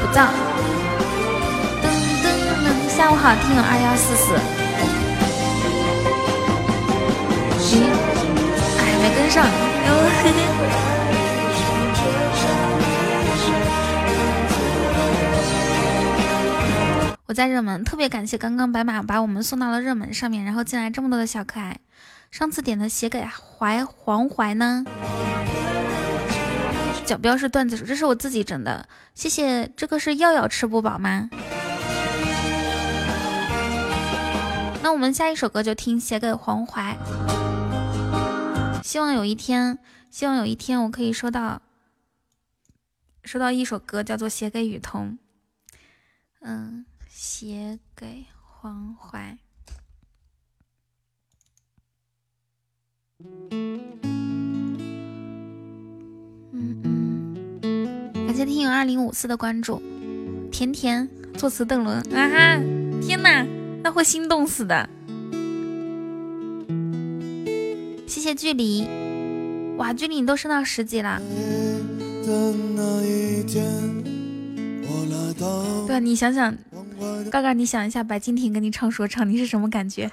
不造。噔噔噔，下午好，听友二幺四四。我在热门，特别感谢刚刚白马把我们送到了热门上面，然后进来这么多的小可爱。上次点的写给怀黄怀呢？角标是段子手，这是我自己整的，谢谢。这个是药药吃不饱吗？那我们下一首歌就听写给黄怀。希望有一天，希望有一天我可以收到收到一首歌，叫做《写给雨桐》。嗯，写给黄淮。嗯嗯，感谢听友二零五四的关注，甜甜作词邓伦啊哈！天哪，那会心动死的。谢谢距离，哇，距离你都升到十级了。对啊，你想想，嘎嘎，你想一下，白敬亭跟你唱说唱，你是什么感觉？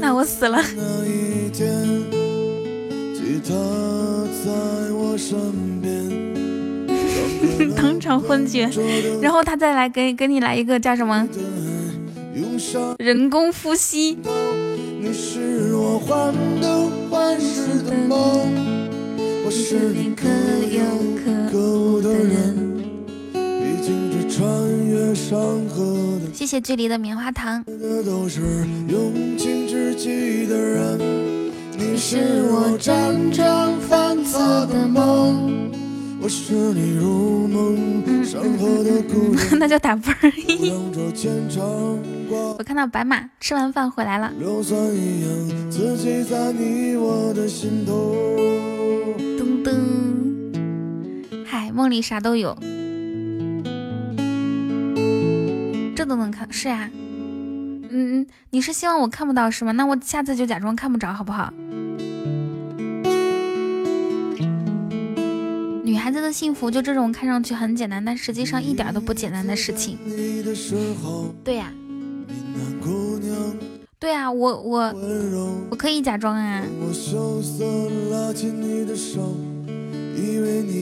那我死了。当场昏厥，然后他再来给给你来一个叫什么人工呼吸。你是我患得患失的梦，我是你可有可无的人。穿越山河的，谢谢距离的棉花糖。都是用情至极的人，你是我辗转反侧的梦。我是你入梦山河的故人。那就打分儿。我看到白马吃完饭回来了。噔噔，嗨，梦里啥都有，这都能看，是呀。嗯嗯，你是希望我看不到是吗？那我下次就假装看不着，好不好？女孩子的幸福就这种看上去很简单，但实际上一点都不简单的事情。对呀，对呀，我我我可以假装啊。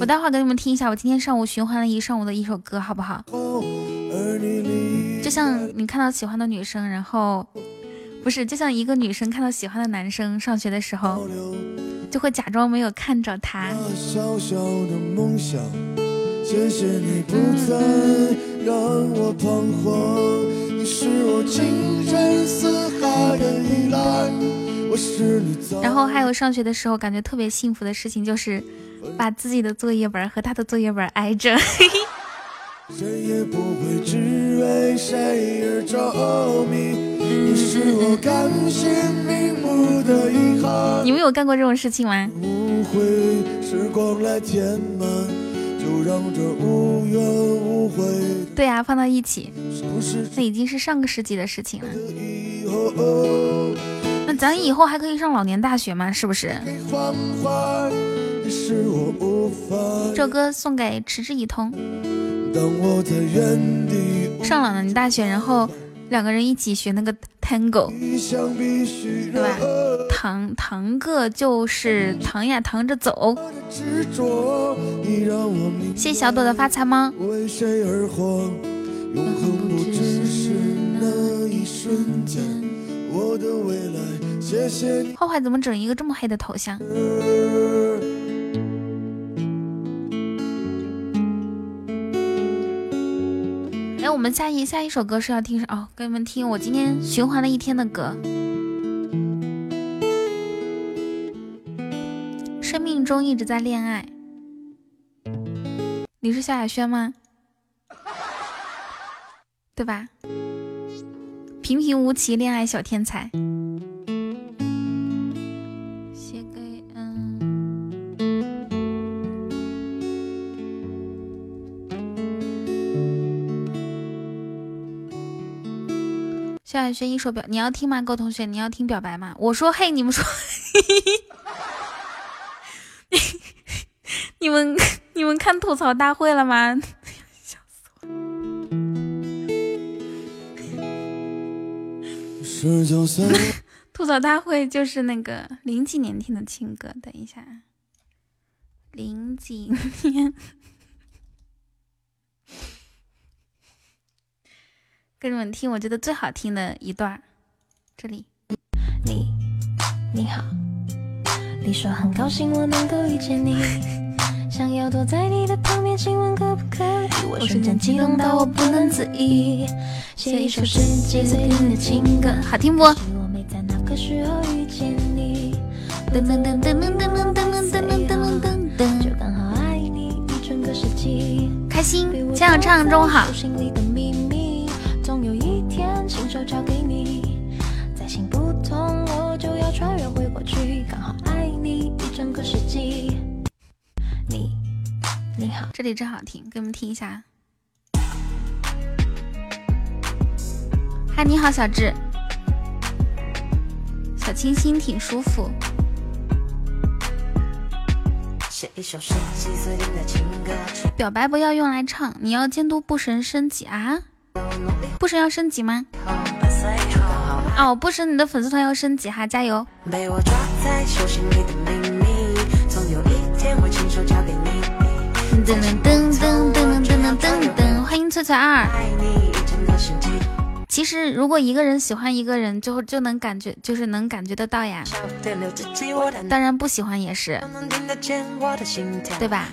我待会儿给你们听一下，我今天上午循环了一上午的一首歌，好不好？就像你看到喜欢的女生，然后不是，就像一个女生看到喜欢的男生，上学的时候就会假装没有看着他。然后还有上学的时候，感觉特别幸福的事情就是。把自己的作业本和他的作业本挨着。你们有干过这种事情吗？对呀，放到一起，那已经是上个世纪的事情了。那咱以后还可以上老年大学吗？是不是？这首歌送给持之以通。上老年大学，然后两个人一起学那个 Tango，对吧？堂堂个就是堂呀，堂着走。谢谢小朵的发财猫。坏坏怎么整一个这么黑的头像？哎，我们下一下一首歌是要听什哦？给你们听我今天循环了一天的歌。生命中一直在恋爱，你是萧亚轩吗？对吧？平平无奇恋爱小天才。小轩一首表，你要听吗？各位同学，你要听表白吗？我说嘿，你们说，你们你们看吐槽大会了吗？笑死我！吐槽大会就是那个零几年听的情歌，等一下，零几年。给你们听，我觉得最好听的一段，这里。你你好，你说很高兴我能够遇见你，想要躲在你的旁边，亲吻可不可以？我瞬间激动到我不能自已，写一首十几岁听的情歌，好听不？噔噔噔噔噔噔噔噔噔噔噔噔噔，就刚好爱你一整个世纪。开心，家长唱中午好。这里真好听，给你们听一下。嗨，你好，小智，小清新，挺舒服。表白不要用来唱，你要监督布神升级啊。布神要升级吗？哦，布神，你的粉丝团要升级哈，加油！噔噔噔噔噔噔噔噔，欢迎翠翠二。其实，如果一个人喜欢一个人，就就能感觉，就是能感觉得到呀。当然不喜欢也是，对吧？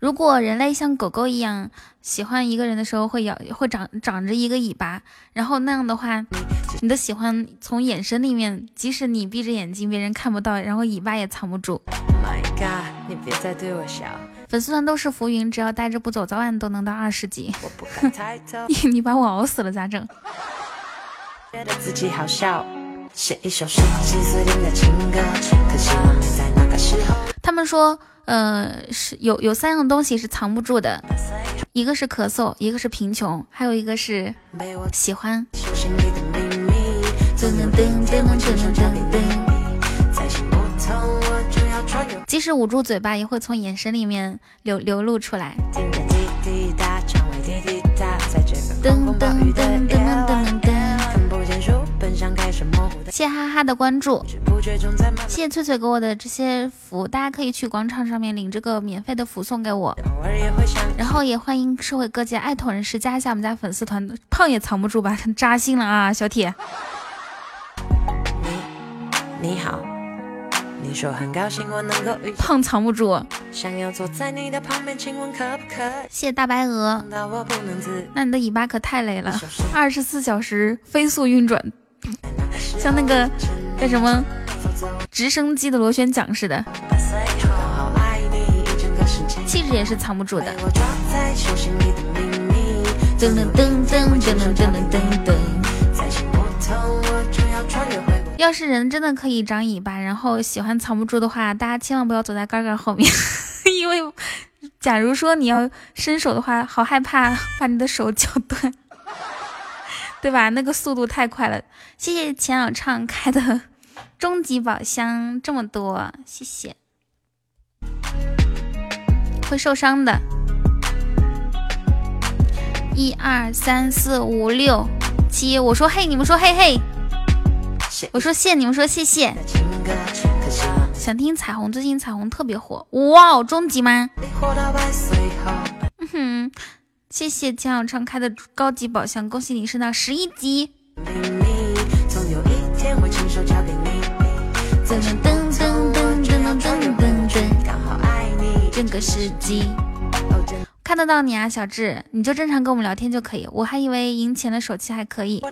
如果人类像狗狗一样喜欢一个人的时候，会咬，会长长着一个尾巴，然后那样的话，你的喜欢从眼神里面，即使你闭着眼睛，别人看不到，然后尾巴也藏不住。My God，你别再对我笑。粉丝团都是浮云，只要带着不走，早晚都能到二十级。你你把我熬死了咋整？他们说，呃，是有有三样东西是藏不住的，一个是咳嗽，一个是贫穷，还有一个是喜欢。即使捂住嘴巴，也会从眼神里面流流露出来。噔噔噔噔噔噔噔。谢谢哈哈的关注，谢谢翠翠给我的这些福，大家可以去广场上面领这个免费的福送给我，然后也欢迎社会各界爱同人士加一下我们家粉丝团，胖也藏不住吧，扎心了啊，小铁。你你好，你说很高兴我能够胖藏不住，想要坐在你的旁边，请问可不可？谢谢大白鹅，那你的尾巴可太累了，二十四小时飞速运转。像那个叫什么直升机的螺旋桨似的，气质也是藏不住的。噔噔噔噔噔噔噔噔噔。要是人真的可以长尾巴，然后喜欢藏不住的话，大家千万不要走在杆杆后面，因为假如说你要伸手的话，好害怕把你的手绞断。对吧？那个速度太快了。谢谢钱小畅开的终极宝箱这么多，谢谢。会受伤的。一二三四五六七，我说嘿，你们说嘿嘿。我说谢，你们说谢谢。想听彩虹，最近彩虹特别火。哇哦，终极吗？嗯哼。谢谢钱小畅开的高级宝箱，恭喜你升到十一级。整个世纪，看得到你啊，小智，你就正常跟我们聊天就可以。我还以为赢钱的手气还可以。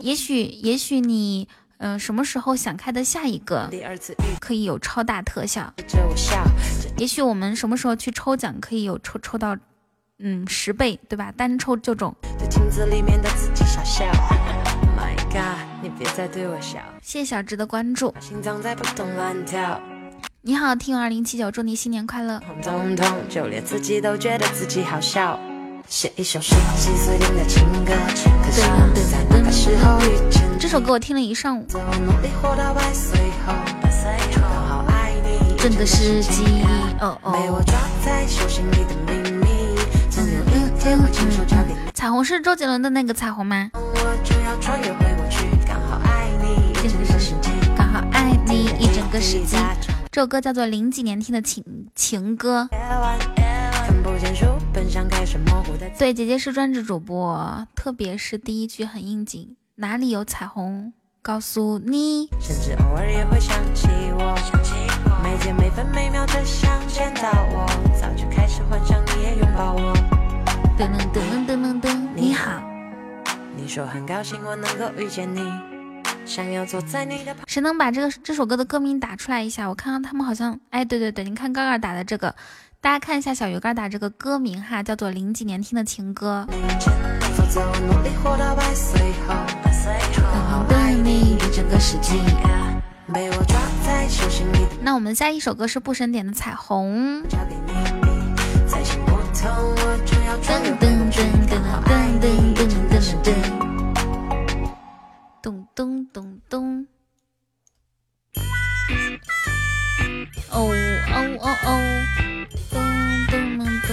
也许，也许你。嗯，什么时候想开的下一个可以有超大特效？也许我们什么时候去抽奖可以有抽抽到，嗯，十倍，对吧？单抽就中。谢谢小智的关注。你好，听二零七九，祝你新年快乐。就连自己都觉得自己好笑。写一首十岁听的情歌，可我在那个时候遇见。这首歌我听了一上午。整个世纪，哦哦。彩虹是周杰伦的那个彩虹吗？整个世纪，刚好爱你一整个世纪。这首歌叫做零几年听的情情歌。对，姐姐是专职主播，特别是第一句很应景，哪里有彩虹，告诉你。甚至偶尔也会想起我，每天每分每秒都想见到我，早就开始幻想你也拥抱我。噔噔噔噔噔噔，你好。你说很高兴我能够遇见你，想要坐在你的旁。谁能把这个这首歌的歌名打出来一下？我看看他们好像，哎，对对对，你看刚刚打的这个，大家看一下小鱼干打这个歌名哈，叫做《零几年听的情歌》。那我们下一首歌是布神点的《彩虹》。咚咚咚哦。哦哦哦咚咚咚咚。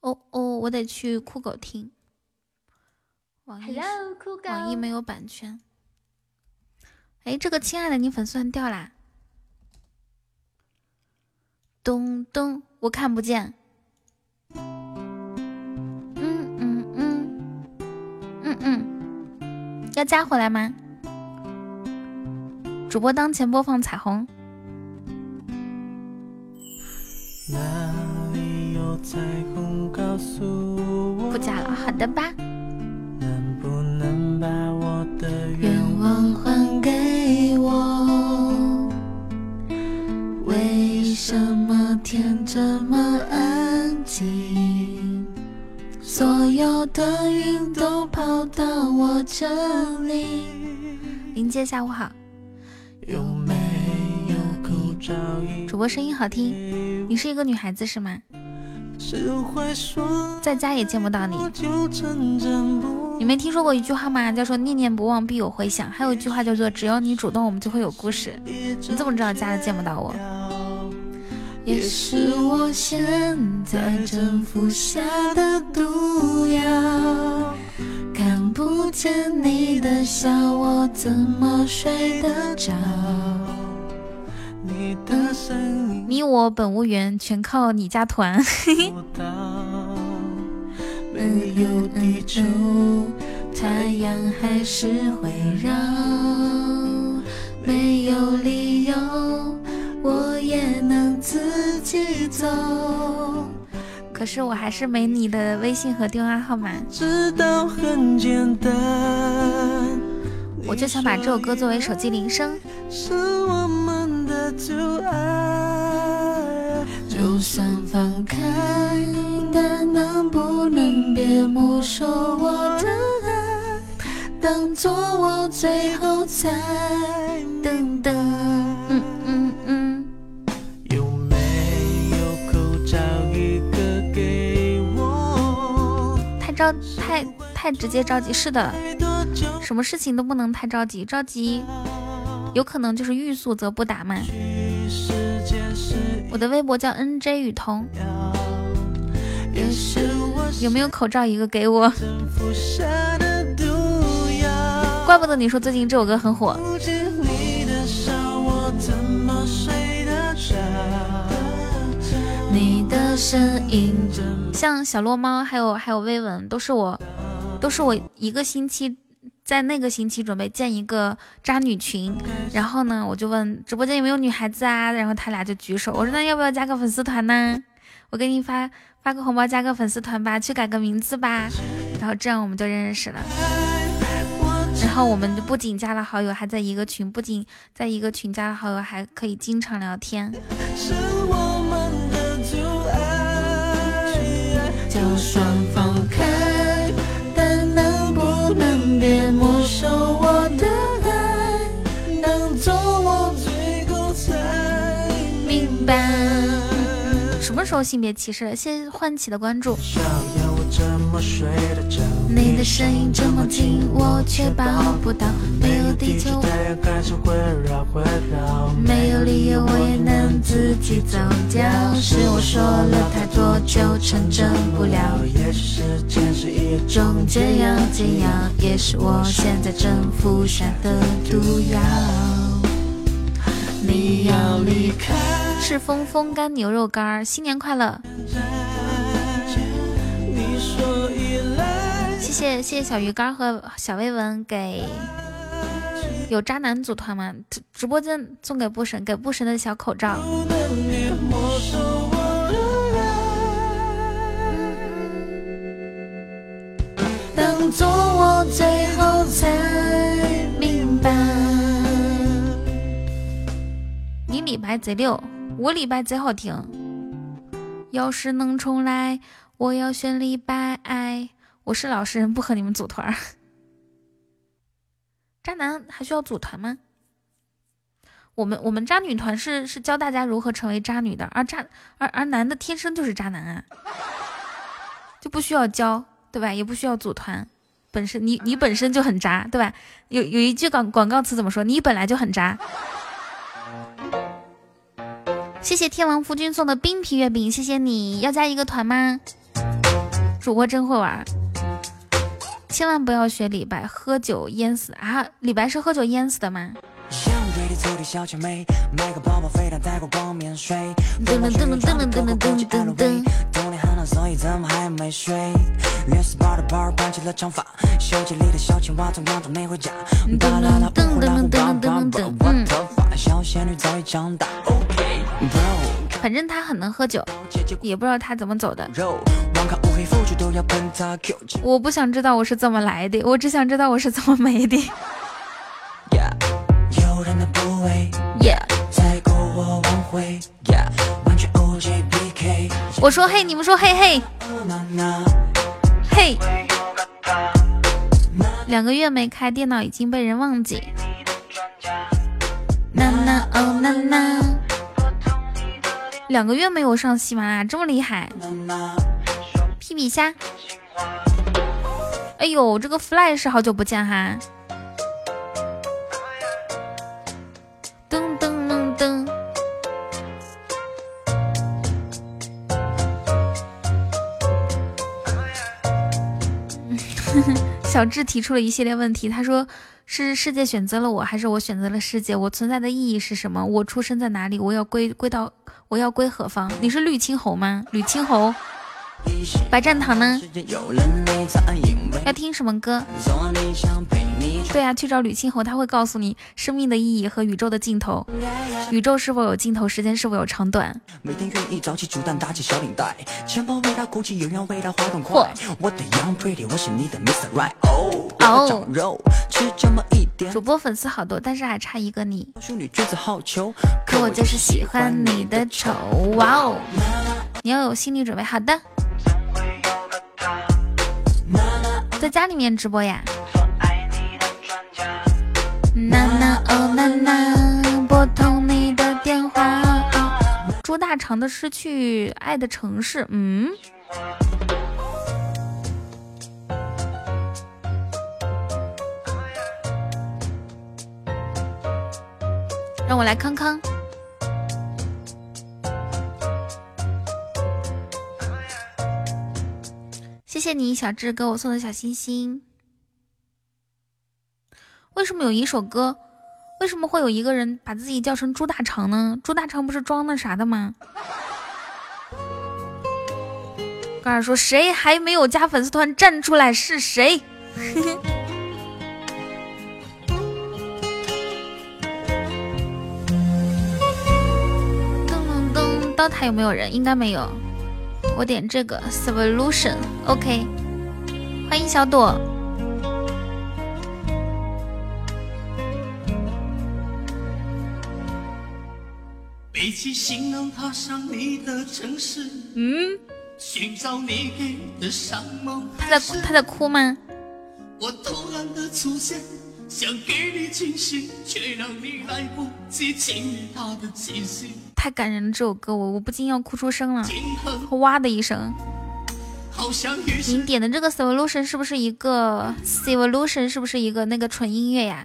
哦哦，我得去酷狗听。网易网易没有版权。哎，这个亲爱的，你粉丝团掉啦？咚咚，我看不见。嗯嗯嗯嗯嗯，要加回来吗？主播当前播放彩虹。彩虹告诉我不加了，好的吧。能不能把我的愿望还给我？为什么天这么安静？所有的云都跑到我这里。林姐，下午好。有没有口罩？主播声音好听，你是一个女孩子是吗？在家也见不到你。你没听说过一句话吗？叫做念念不忘必有回响。还有一句话叫做只要你主动，我们就会有故事。你怎么知道家里见不到我？也是我现在正服下的毒药。看不不见你的笑，我怎么睡得着？你我本无缘，全靠你家团。没有地球，太阳还是会绕。没有理由，我也能自己走。可是我还是没你的微信和电话号码。知道很简单，我就想把这首歌作为手机铃声。是我们的阻碍，就算放开，但能不能别没收我的爱，当做我最后才。等等，太太太直接着急，是的，什么事情都不能太着急，着急有可能就是欲速则不达嘛。我的微博叫 N J 雨桐，有没有口罩一个给我？怪不得你说最近这首歌很火。的声音，像小落猫，还有还有薇文，都是我，都是我一个星期，在那个星期准备建一个渣女群，然后呢，我就问直播间有没有女孩子啊，然后他俩就举手，我说那要不要加个粉丝团呢？我给你发发个红包，加个粉丝团吧，去改个名字吧，然后这样我们就认识了。然后我们就不仅加了好友，还在一个群，不仅在一个群加了好友，还可以经常聊天。就算放么时候性别歧视了？谢谢唤起的关注。你的声音这么近，我却抱不到。没有地球，没有理由，我也能自己走掉。是我说了太多，就成真不了。也许时间是一种解药，解药也是我现在正服下的毒药。你要离开，赤峰风干牛肉干，新年快乐！谢谢谢谢小鱼干和小薇文给有渣男组团吗？直播间送给布神，给布神的小口罩。当做我最后才明白。你李白贼溜，我李白贼好听。要是能重来，我要选李白。我是老实人，不和你们组团。渣男还需要组团吗？我们我们渣女团是是教大家如何成为渣女的，而渣而而男的天生就是渣男啊，就不需要教，对吧？也不需要组团，本身你你本身就很渣，对吧？有有一句广广告词怎么说？你本来就很渣。谢谢天王夫君送的冰皮月饼，谢谢你要加一个团吗？主播真会玩。千万不要学李白，喝酒淹死啊！李白是喝酒淹死的吗？噔噔噔噔噔噔噔噔噔噔。反正他很能喝酒，也不知道他怎么走的。我不想知道我是怎么来的，我只想知道我是怎么没的。我说嘿，你们说嘿嘿嘿。两个月没开，电脑已经被人忘记。呐呐哦呐呐。两个月没有上喜马拉雅，这么厉害！皮皮虾，哎呦，这个 Fly 是好久不见哈！噔噔噔噔，小智提出了一系列问题，他说：“是世界选择了我，还是我选择了世界？我存在的意义是什么？我出生在哪里？我要归归到我要归何方？”你是绿青侯吗？绿青侯。白战堂呢？要听什么歌？对啊，去找吕青侯，他会告诉你生命的意义和宇宙的尽头。宇宙是否有尽头？时间是否有长短？哦，主播粉丝好多，但是还差一个你。可我就是喜欢你的丑。哇哦，你要有心理准备。好的。在家里面直播呀。娜娜哦娜娜，拨通你的电话。猪大肠的失去爱的城市，嗯。让我来康康。谢谢你，小智给我送的小心心。为什么有一首歌？为什么会有一个人把自己叫成猪大肠呢？猪大肠不是装那啥的吗？刚才说谁还没有加粉丝团站出来？是谁？噔噔噔，刀塔有没有人？应该没有。我点这个 solution，OK，欢迎小朵。背起行囊踏上你的城市，嗯，寻找你给的伤梦。他在他在哭吗？我突然的出现，想给你惊喜，却让你来不及亲历他的气息。太感人了，这首歌我我不禁要哭出声了，哇的一声。您点的这个 solution 是不是一个 solution 是不是一个那个纯音乐呀？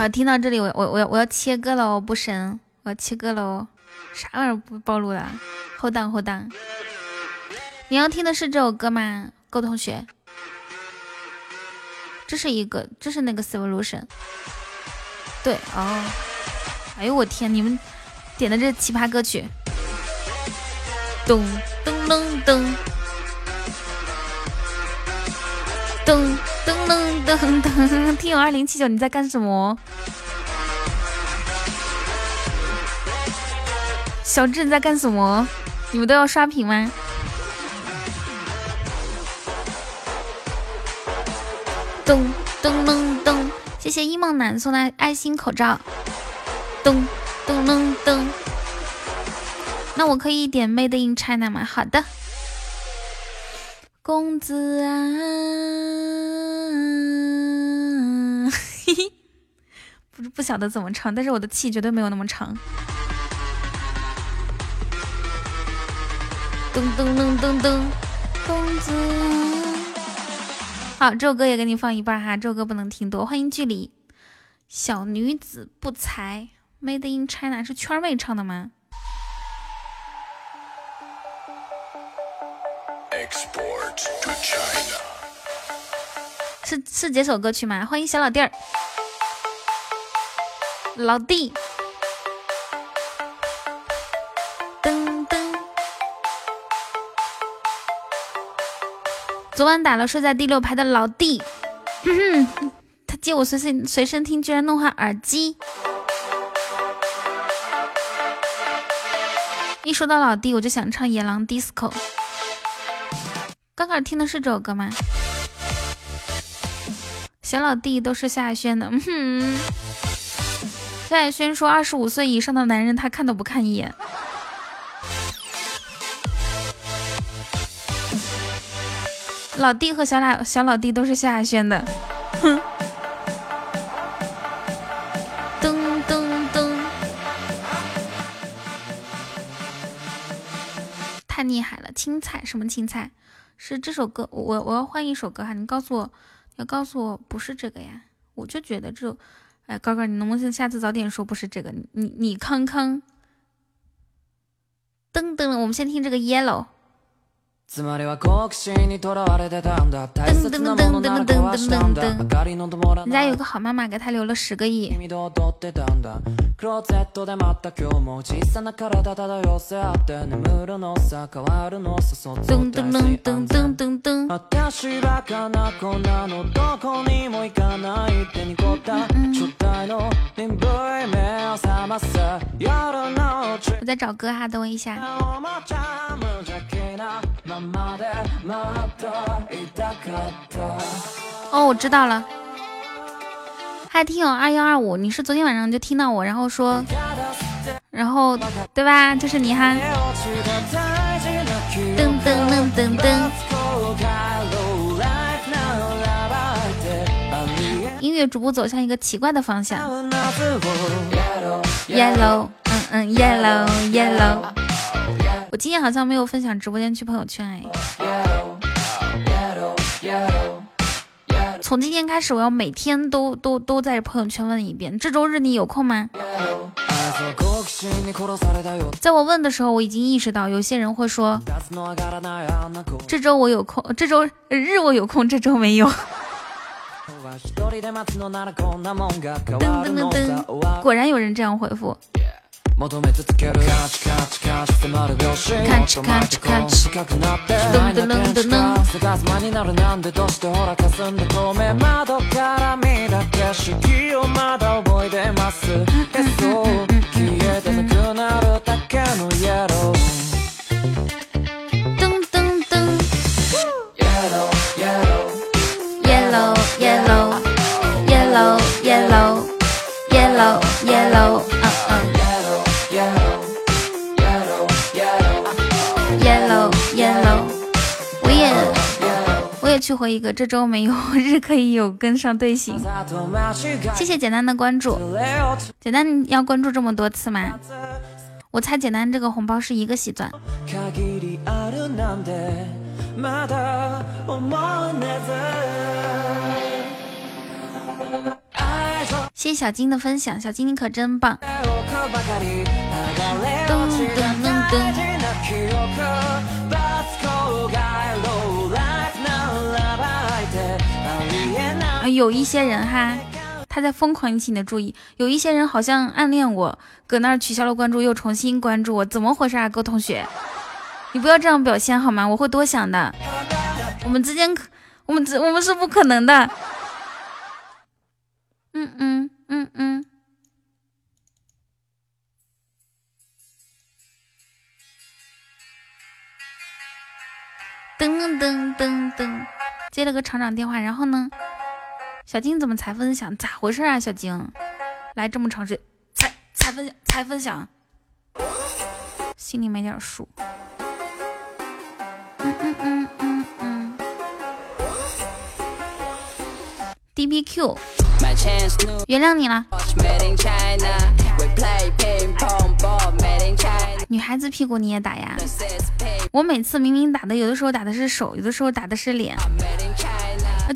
好，听到这里，我我我要我要切歌了哦，不神，我要切歌了哦，啥玩意儿不暴露了？后档后档。你要听的是这首歌吗，高同学？这是一个，这是那个 solution。对哦，哎呦我天，你们点的这奇葩歌曲，咚噔噔噔，噔噔噔噔噔，听友二零七九，你在干什么？小智你在干什么？你们都要刷屏吗？噔噔噔噔，谢谢一梦男送的爱心口罩。噔噔噔噔，那我可以点 Made in China 吗？好的，公子啊，嘿嘿，不不晓得怎么唱，但是我的气绝对没有那么长。噔噔噔噔噔，公子。好，这首歌也给你放一半哈，这首歌不能听多。欢迎距离，小女子不才，Made in China 是圈妹唱的吗 sport to China 是是这首歌曲吗？欢迎小老弟儿，老弟。噔噔昨晚打了睡在第六排的老弟，他借我随身随身听，居然弄坏耳机。一说到老弟，我就想唱《野狼 DISCO》。刚刚听的是这首歌吗？小老弟都是夏轩的，嗯哼。夏海轩说，二十五岁以上的男人他看都不看一眼。老弟和小老小老弟都是夏亚轩的，哼。噔噔噔，太厉害了！青菜什么青菜？是这首歌，我我要换一首歌哈，你告诉我，要告诉我不是这个呀，我就觉得这，哎，高高，你能不能下次早点说不是这个？你你康康，噔噔，我们先听这个 Yellow。つまりは好奇心にとらわれてたんだ大切なものなら壊したんだ明かりの灯ら人家有个好妈妈给他留了十个亿君と踊ってたんだ クローゼットでまた今日も小さな体漂せ合って眠るのさ変わるのさそっと大事安全私バカな子なのどこにも行かないってニコった初代の鈍い目を覚ます夜の我在找歌哈等我一下哦，我知道了。 嗨，听友二幺二五，你是昨天晚上就听到我，然后说，然后对吧？就是你哈。噔噔噔噔噔。音乐逐步走向一个奇怪的方向。Yellow，嗯嗯，Yellow Yellow。我今天好像没有分享直播间去朋友圈哎。从今天开始，我要每天都都都在朋友圈问一遍：这周日你有空吗？在我问的时候，我已经意识到有些人会说：这周我有空，这周日我有空，这周没有。噔噔噔噔，果然有人这样回复。求め続ける。カチカチカチ迫る秒針。カチカチカチ近くなってないな天使が探す間になるなんでどうしてほら霞んで透明窓から見た景色をまだ覚えてます。えそう消えてなくなるだけのイエロー Yellow Yellow Yellow Yellow uh uh Yellow，去回一个，这周没有 日可以有跟上队形。谢谢简单的关注，简单要关注这么多次吗？我猜简单这个红包是一个喜钻。谢谢小金的分享，小金你可真棒。噔噔噔噔。有一些人哈，他在疯狂引起你的注意。有一些人好像暗恋我，搁那儿取消了关注，又重新关注我，怎么回事啊，各位同学？你不要这样表现好吗？我会多想的。我们之间可，我们我们是不可能的。嗯嗯嗯嗯。噔噔噔噔，接了个厂长电话，然后呢？小金怎么才分享？咋回事啊？小金，来这么长时间才才分享才分享，心里没点数。DBQ，原谅你了。女孩子屁股你也打呀？我每次明明打的，有的时候打的是手，有的时候打的是脸。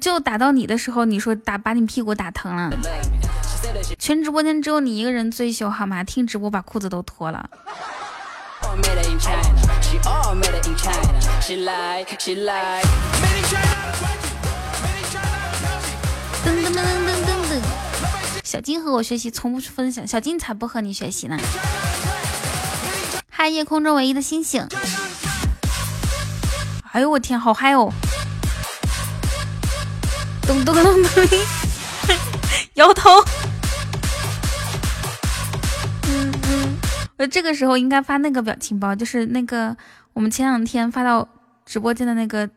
就打到你的时候，你说打把你屁股打疼了。全直播间只有你一个人最秀，好吗？听直播把裤子都脱了。噔噔噔噔噔噔噔。小金和我学习，从不分享。小金才不和你学习呢。嗨，夜空中唯一的星星。哎呦我天，好嗨哦！咚咚咚咚，摇头。嗯嗯，我这个时候应该发那个表情包，就是那个我们前两天发到直播间的那个，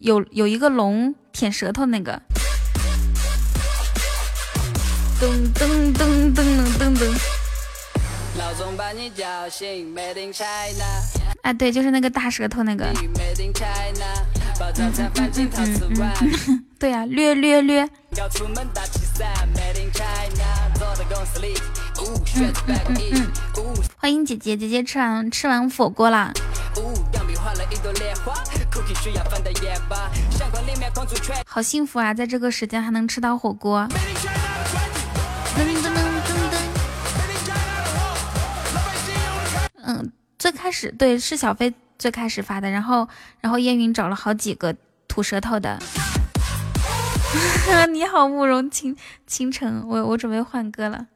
有有一个龙舔舌头那个。噔噔噔噔噔噔。哎，对，就是那个大舌头那个。嗯嗯嗯对呀，略略略。欢迎姐姐，姐姐吃完吃完火锅啦。好幸福啊，在这个时间还能吃到火锅。嗯，最开始对是小飞最开始发的，然后然后烟云找了好几个吐舌头的。你好，慕容倾倾城，我我准备换歌了。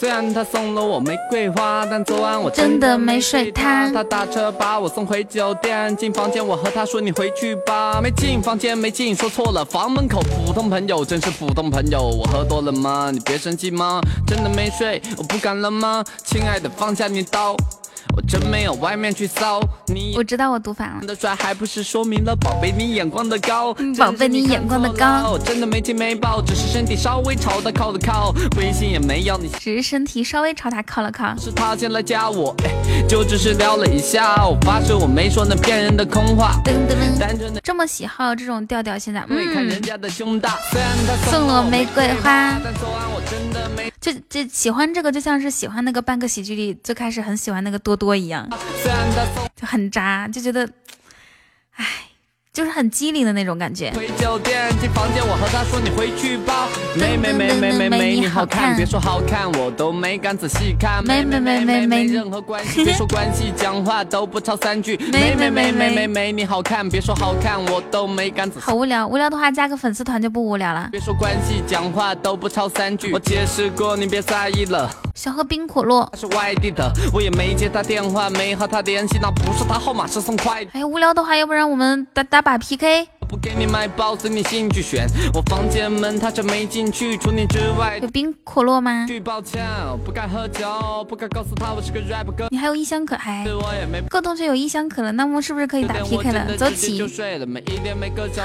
虽然他送了我玫瑰花，但昨晚我真的没睡他。他打车把我送回酒店，进房间我和他说你回去吧。没进房间没进，说错了，房门口普通朋友，真是普通朋友。我喝多了吗？你别生气吗？真的没睡，我不敢了吗？亲爱的放下你刀。我真没有外面去骚你，我知道我读反了。的帅还不是说明了宝贝你眼光的高，宝贝你眼光的高。真的没亲没抱，只是身体稍微朝他靠了靠，微信也没要你，只是身体稍微朝他靠了靠。是他先来加我，就只是聊了一下，我发誓我没说那骗人的空话。噔噔噔，单纯的这么喜好这种调调，现在嗯。看人家的胸大，送了玫瑰花。就就喜欢这个，就像是喜欢那个半个喜剧里最开始很喜欢那个多多一样，就很渣，就觉得，唉。就是很机灵的那种感觉。回酒店进房间，我和他说你回去吧。没没没没没没你好看，别说好看，我都没敢仔细看。没没没没没任何关系，别说关系，讲话都不超三句。没没没没没没你好看，别说好看，我都没敢仔细。好无聊，无聊的话加个粉丝团就不无聊了。别说关系，讲话都不超三句。我解释过，你别在意了。想喝冰可乐。他是外地的，我也没接他电话，没和他联系，那不是他号码，是送快递。哎，无聊的话，要不然我们打打。把 PK。不给你买包，随你兴趣选。我房间门他却没进去，除你之外。有冰可乐吗？抱歉，不敢喝酒，不敢告诉他我是个 rap 哥。你还有一箱可还？各同学有一箱可乐，那么是不是可以打 PK 了？走起。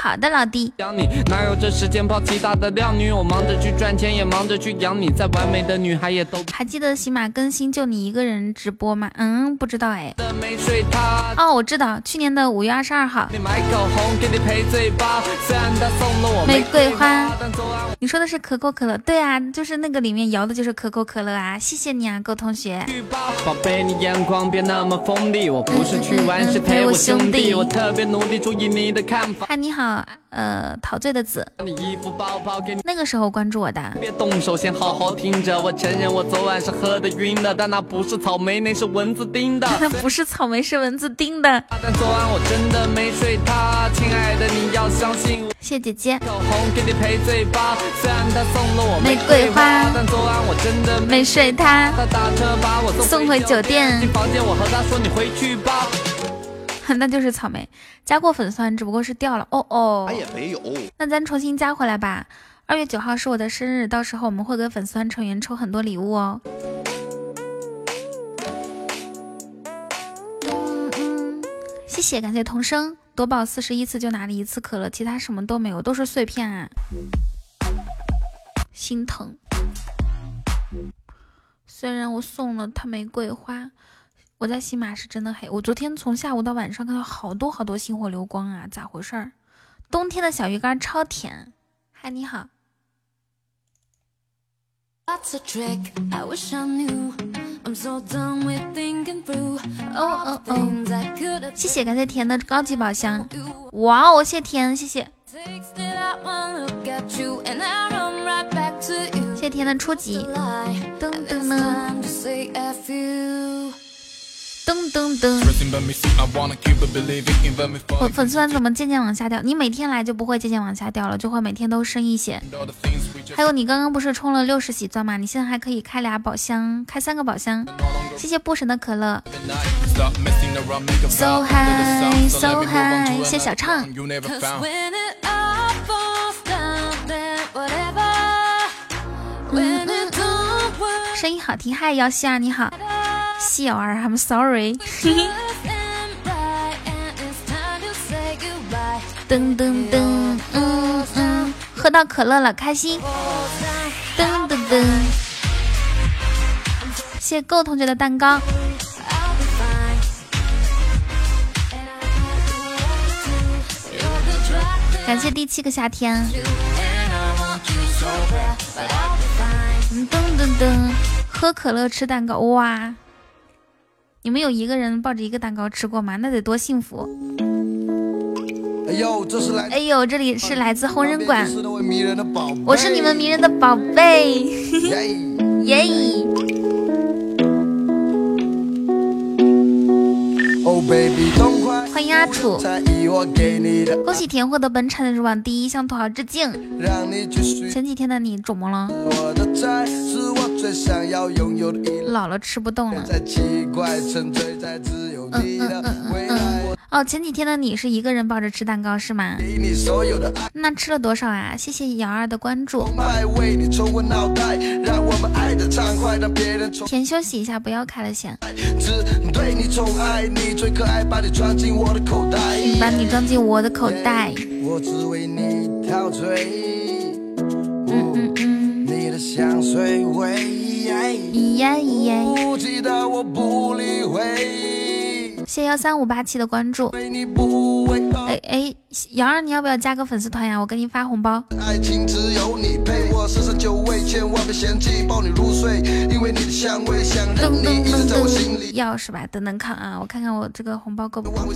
好的，老弟。哪有这时间泡其他的靓女？我忙着去赚钱，也忙着去养你。再完美的女孩也都。还记得喜马更新就你一个人直播吗？嗯，不知道哎。哦，我知道，去年的五月二十二号。玫瑰花，你说的是可口可乐？对啊，就是那个里面摇的就是可口可乐啊！谢谢你啊，狗同学。宝贝，你眼光别那么锋利，我不是去玩，是陪我兄弟。我特别努力注意你的看法。嗨，你好，呃，陶醉的子。那个时候关注我的。别动手，先好好听着。我承认我昨晚是喝的晕的，但那不是草莓，那是蚊子叮的。那 不是草莓，是蚊子叮的。但昨晚我真的没睡他，亲爱的你。要相信我。谢谢姐姐。口红给你赔罪吧，虽然他送了我玫瑰花，但昨晚我真的没睡他。他打车把我送回酒店。进房间我和他说你回去吧。那就是草莓，加过粉丝，只不过是掉了。哦哦。他也没有。那咱重新加回来吧。二月九号是我的生日，到时候我们会给粉丝团成员抽很多礼物哦。嗯嗯，谢谢，感谢童声。夺宝四十一次就拿了一次可乐，其他什么都没有，都是碎片啊，心疼。虽然我送了他玫瑰花，我在喜马是真的黑。我昨天从下午到晚上看到好多好多星火流光啊，咋回事儿？冬天的小鱼干超甜。嗨，你好。哦哦哦！谢谢，感谢甜的高级宝箱。哇哦，谢谢甜，谢谢。谢谢甜的初级。噔噔噔。噔噔噔！粉粉丝团怎么渐渐往下掉？你每天来就不会渐渐往下掉了，就会每天都升一些。还有，你刚刚不是充了六十喜钻吗？你现在还可以开俩宝箱，开三个宝箱。谢谢不神的可乐。So high, so high，谢谢小畅。声音好听，嗨，姚西儿你好。小儿，I'm sorry。噔噔噔，嗯嗯，喝到可乐了，开心。噔噔噔，谢谢够同学的蛋糕。感谢第七个夏天。噔噔噔，喝可乐吃蛋糕，哇！你们有一个人抱着一个蛋糕吃过吗？那得多幸福！哎呦，这是来，哎呦，这里是来自红人馆，我是你们迷人的宝贝，耶！欢迎阿楚，恭喜田获得本场的入榜第一，向土豪致敬。前几天的你肿么了？老了吃不动了。嗯嗯嗯嗯。哦，前几天的你是一个人抱着吃蛋糕是吗？那吃了多少啊？谢谢瑶儿的关注。甜休息一下，不要开了先。把你装进我的口袋。嗯嗯嗯。咿呀咿呀。谢幺三五八七的关注。哎哎，瑶儿，你要不要加个粉丝团呀？我给你发红包。要是吧？等等看啊，我看看我这个红包够不够。噔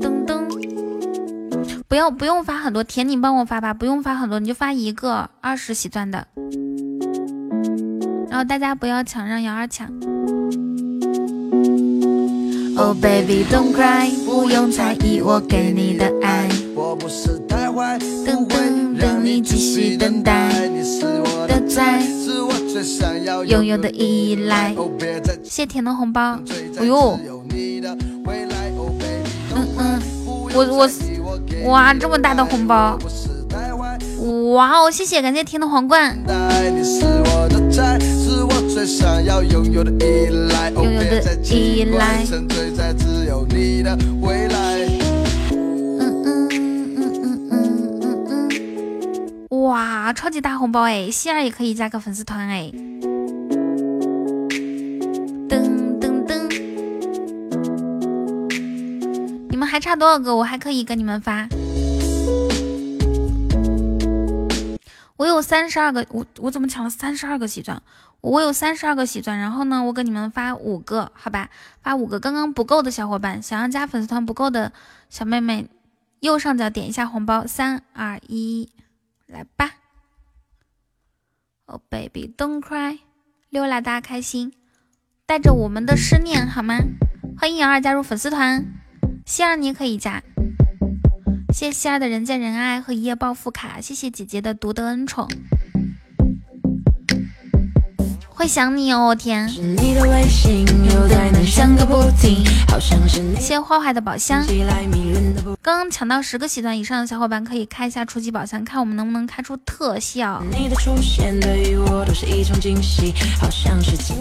噔噔，不要不用发很多，甜你帮我发吧，不用发很多，你就发一个二十喜钻的。然后大家不要抢，让瑶儿抢。Oh baby don't cry，不用猜疑我给你的爱。我不是太坏等等等你继续等待，的在拥有的依赖。谢甜的红包，哎呦，嗯嗯，我我哇这么大的红包，哇哦谢谢感谢甜的皇冠。拥有的依赖。嗯嗯嗯嗯嗯嗯嗯。哇，超级大红包哎！希儿也可以加个粉丝团哎。噔噔噔，你们还差多少个？我还可以跟你们发。有三十二个，我我怎么抢了三十二个喜钻？我有三十二个喜钻，然后呢，我给你们发五个，好吧，发五个。刚刚不够的小伙伴，想要加粉丝团不够的小妹妹，右上角点一下红包，三二一，来吧。Oh baby don't cry，溜啦大家开心，带着我们的思念好吗？欢迎瑶儿加入粉丝团，希儿你也可以加。谢谢希儿的人见人爱和一夜暴富卡，谢谢姐姐的独得恩宠。会想你哦，我天！谢谢坏坏的宝箱。刚刚抢到十个喜钻以上的小伙伴可以开一下初级宝箱，看我们能不能开出特效。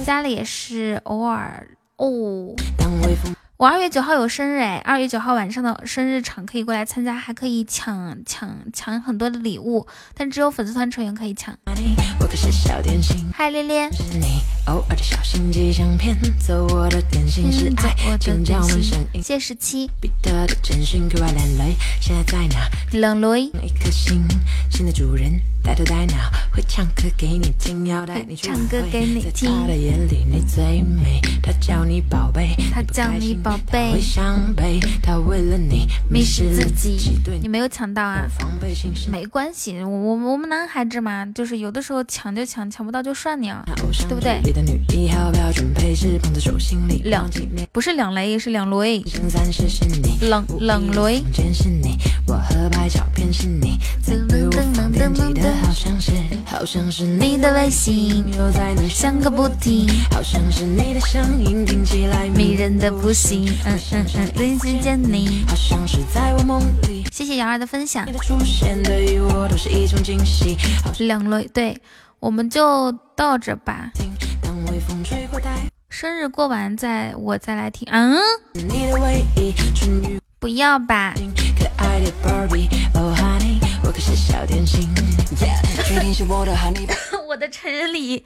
家里也是偶尔哦。我二月九号有生日哎，二月九号晚上的生日场可以过来参加，还可以抢抢抢很多的礼物，但只有粉丝团成员可以抢。嗨，咧咧。谢十七。冷雷。带头带脑，会唱歌给你听，要带你唱歌给你听。他的眼里你最美，他叫你宝贝，他叫你宝贝。会伤悲，他为了你迷失自己。你没有抢到啊？没关系，我我我们男孩子嘛，就是有的时候抢就抢，抢不到就算你啊，对不对？两不是两雷，是两雷。冷冷雷。好像是，好像是你的微信又在那响个不停，好像是你的声音听起来迷人的不行。嗯嗯嗯，第一次见你，好像是在我梦里。谢谢瑶儿的分享。两轮，对，我们就到这吧。生日过完再我再来听。嗯，不要吧。我的成人礼。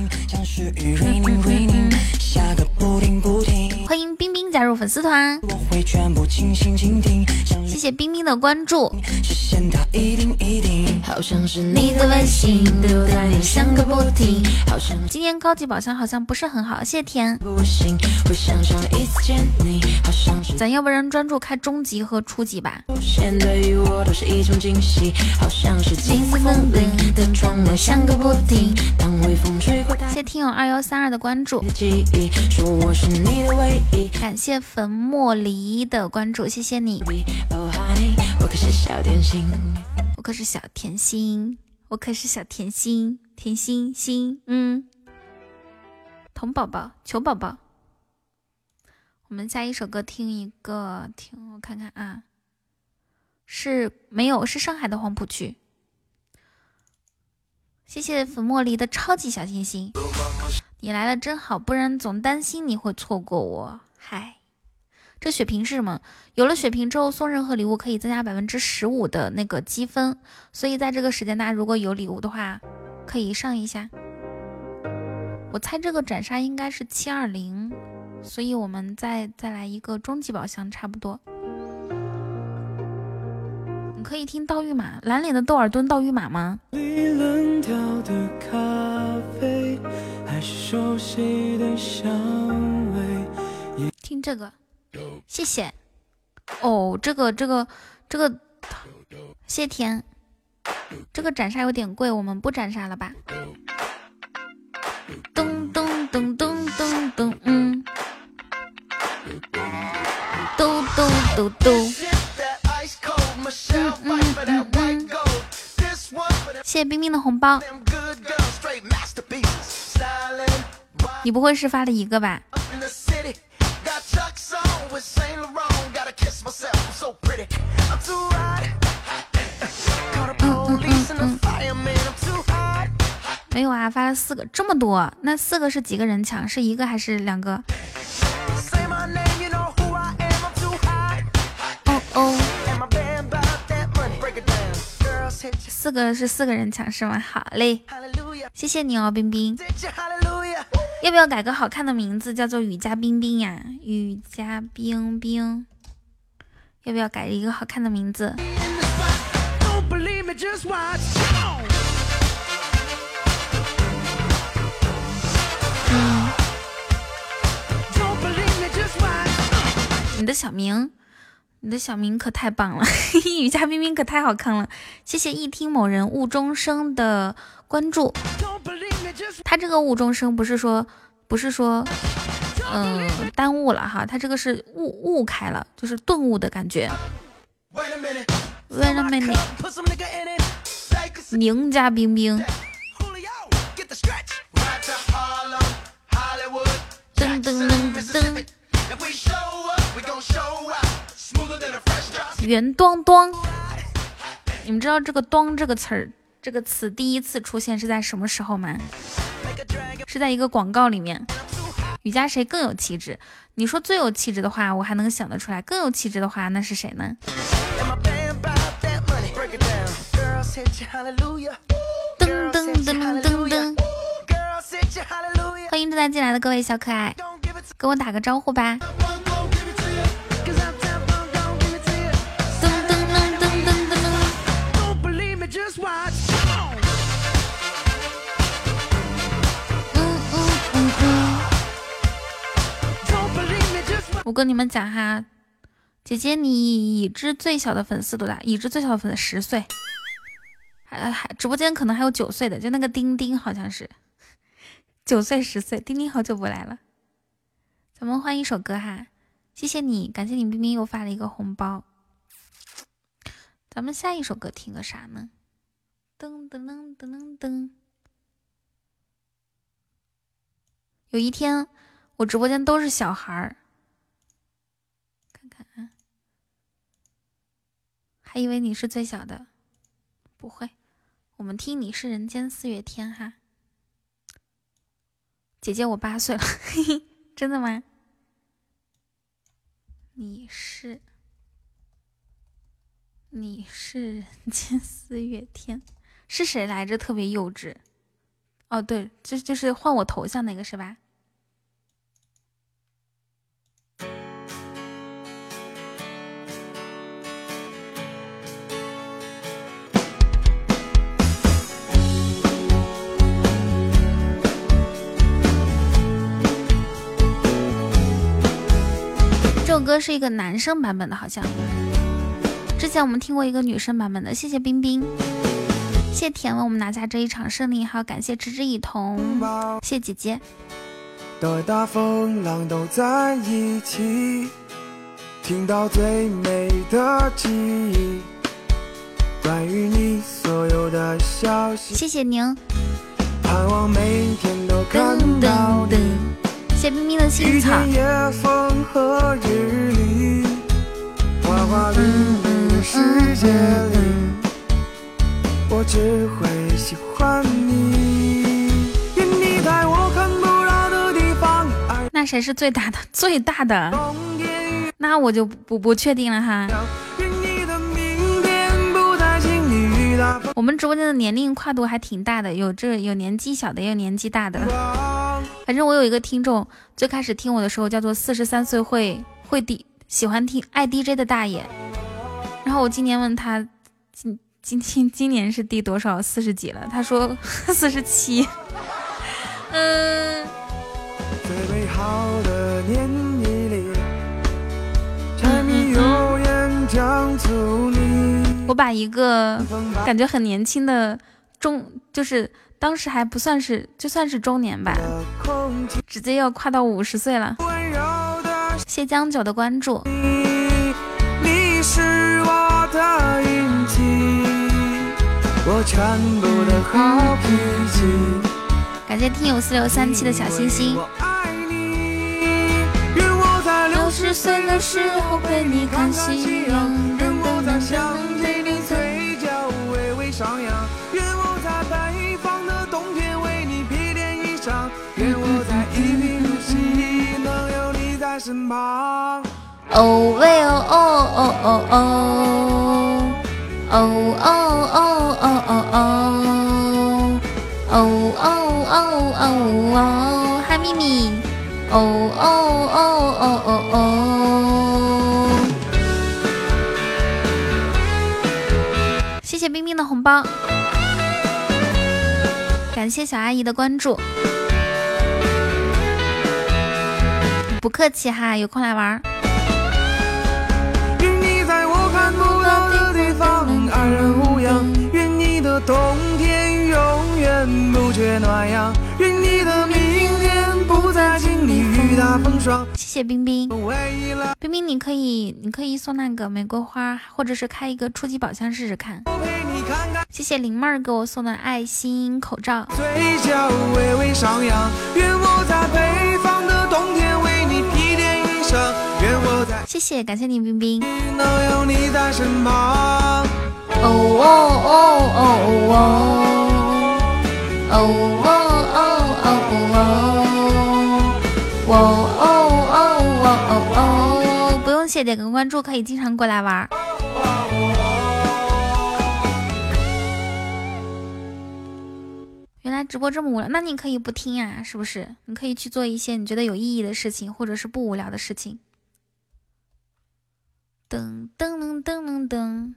是雨 raining raining，下个不停不停。迎冰冰加入粉丝团，谢谢冰冰的关注。今天高级宝箱好像不是很好，谢谢天。咱要不然专注开中级和初级吧。谢听友二幺三二的关注。感谢粉末梨的关注，谢谢你。我可是小甜心，我可是小甜心，我可是小甜心，甜心心，嗯。童宝宝，球宝宝，我们下一首歌听一个，听我看看啊，是没有，是上海的黄浦区。谢谢粉末梨的超级小心心。你来了真好，不然总担心你会错过我。嗨，这血瓶是什么？有了血瓶之后，送任何礼物可以增加百分之十五的那个积分，所以在这个时间大家如果有礼物的话，可以上一下。我猜这个斩杀应该是七二零，所以我们再再来一个终极宝箱，差不多。你可以听盗玉马，蓝脸的窦尔敦盗玉马吗？还是熟悉的香味听这个，谢谢。哦，这个这个这个，谢天，这个斩杀有点贵，我们不斩杀了吧？咚咚咚咚咚咚，嗯，嘟嘟嘟嘟，嗯嗯嗯嗯，谢谢冰冰的红包。你不会是发了一个吧？没有啊，发了四个，这么多，那四个是几个人抢？是一个还是两个？哦哦，四个是四个人抢是吗？好嘞，谢谢你哦，冰冰。要不要改个好看的名字，叫做雨加冰冰呀？雨加冰冰，要不要改一个好看的名字？嗯，你的小名，你的小名可太棒了，雨加冰冰可太好看了。谢谢一听某人误终生的关注。他这个误终生不是说不是说，嗯，耽误了哈，他这个是悟悟开了，就是顿悟的感觉。Wait a minute，宁家冰冰。噔噔噔噔。圆端端，你们知道这个“端”这个词儿？这个词第一次出现是在什么时候吗？是在一个广告里面。雨佳谁更有气质？你说最有气质的话，我还能想得出来。更有气质的话，那是谁呢？噔噔噔噔噔！欢迎正在进来的各位小可爱，跟我打个招呼吧。我跟你们讲哈，姐姐，你已知最小的粉丝多大？已知最小的粉丝十岁，还还直播间可能还有九岁的，就那个丁丁好像是九岁十岁。丁丁好久不来了，咱们换一首歌哈，谢谢你，感谢你冰冰又发了一个红包。咱们下一首歌听个啥呢？噔噔噔噔噔噔。有一天，我直播间都是小孩儿，看看啊，还以为你是最小的，不会，我们听你是人间四月天哈。姐姐，我八岁了，真的吗？你是，你是人间四月天，是谁来着？特别幼稚。哦，对，就就是换我头像那个是吧？歌是一个男生版本的，好像。之前我们听过一个女生版本的，谢谢冰冰，谢谢甜为我们拿下这一场胜利，还要感谢持之以桐，谢谢姐姐。的大风浪都在一起，听到最美的记忆，关于你所有的消息。谢谢您。盼望每天都看到你。谢冰冰的心草。那谁是最大的？最大的？那我就不不确定了哈。我们直播间的年龄跨度还挺大的，有这有年纪小的，也有年纪大的。反正我有一个听众，最开始听我的时候叫做四十三岁会会 D 喜欢听爱 DJ 的大爷。然后我今年问他，今今今今年是第多少？四十几了？他说 四十七。嗯。我把一个感觉很年轻的中，就是当时还不算是，就算是中年吧，直接要跨到五十岁了。谢江九的关注。感谢听友四六三七的小心心。六十岁的时候陪你看夕阳。上身旁。哦喂哦哦哦哦哦，哦哦哦哦哦哦，哦哦哦哦哦，嗨咪咪，哦哦哦哦哦哦。谢谢冰冰的红包，感谢小阿姨的关注，不客气哈，有空来玩。愿你在我看不到的地方安然无恙，愿你的冬天永远不缺暖阳，愿你的明天不再经历雨打风霜。谢谢冰冰，冰冰你可以，你可以送那个玫瑰花，或者是开一个初级宝箱试试看。谢谢林妹儿给我送的爱心口罩。谢谢，感谢你，冰冰。哦哦哦哦哦哦哦哦哦哦哦哦哦哦哦哦哦哦，不用谢，点个关注可以经常过来玩。原来直播这么无聊，那你可以不听呀，是不是？你可以去做一些你觉得有意义的事情，或者是不无聊的事情。噔噔噔噔噔噔。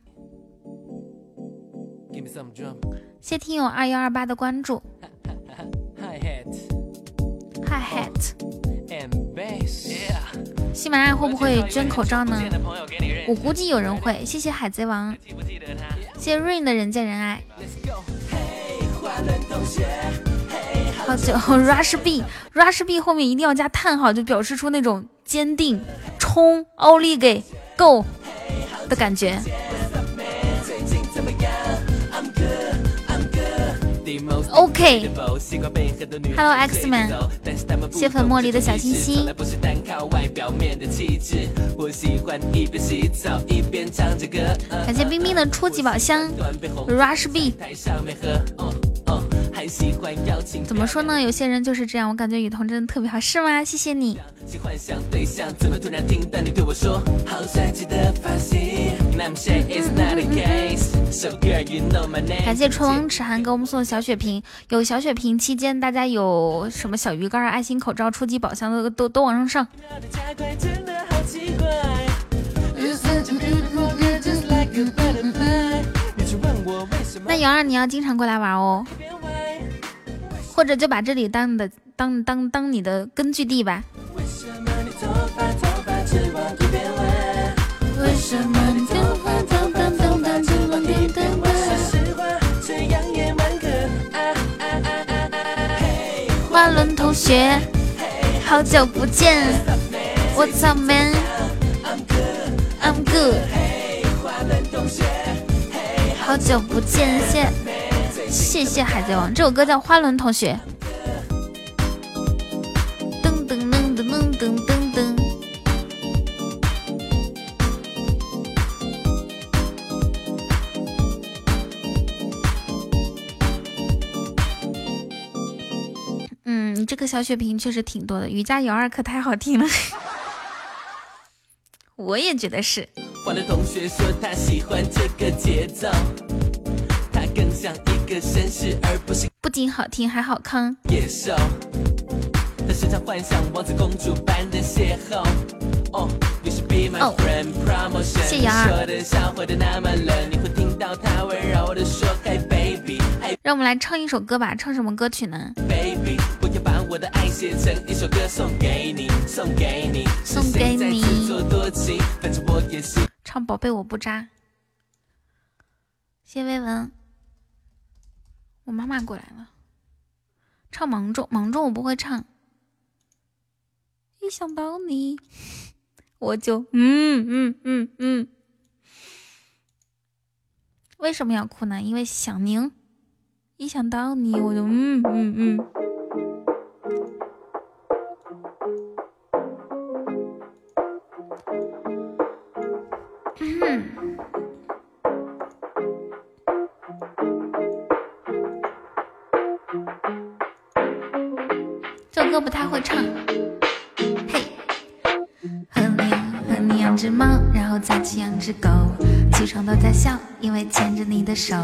谢听友二幺二八的关注。Hi hat，Hi hat。喜马拉雅会不会捐口罩呢？我估计有人会。谢谢海贼王。谢谢 Rain 的人见人爱。好久 rush b rush b 后面一定要加叹号，就表示出那种坚定冲奥利给 go 的感觉。OK，Hello Xman，谢粉茉莉的小心心。感谢冰冰的初级宝箱，Rush B。怎么说呢？有些人就是这样，我感觉雨桐真的特别好，是吗？谢谢你。感谢春王齿寒给我们送的小血瓶，有小血瓶期间，大家有什么小鱼干、爱心口罩、初级宝箱的都都往上上。那瑶儿你要经常过来玩哦。或者就把这里当你的当当当你的根据地吧万伦花轮同学好久不见 what's up man？I'm good 好久不见谢谢谢海贼王，这首歌叫《花轮同学》。噔噔噔噔噔噔噔噔。嗯，你这个小血瓶确实挺多的，瑜伽摇二可太好听了，我也觉得是。花轮同学说他喜欢这个节奏。更像一个绅士，而不是不仅好听还好看。野兽，他时常幻想王子公主般的邂逅。哦，你是 Be My Friend Promotion。谢谢说的笑话的那么冷，你会听到他温柔的说 baby。让我们来唱一首歌吧，唱什么歌曲呢？Baby，我要把我的爱写成一首歌送给你，送给你，送给你。唱宝贝我不渣。谢薇文。我妈妈过来了，唱芒种，芒种我不会唱。一想到你，我就嗯嗯嗯嗯。为什么要哭呢？因为想您。一想到你，我就嗯嗯嗯。嗯。歌不太会唱，嘿，和你和你养只猫，然后再去养只狗，起床都在笑，因为牵着你的手。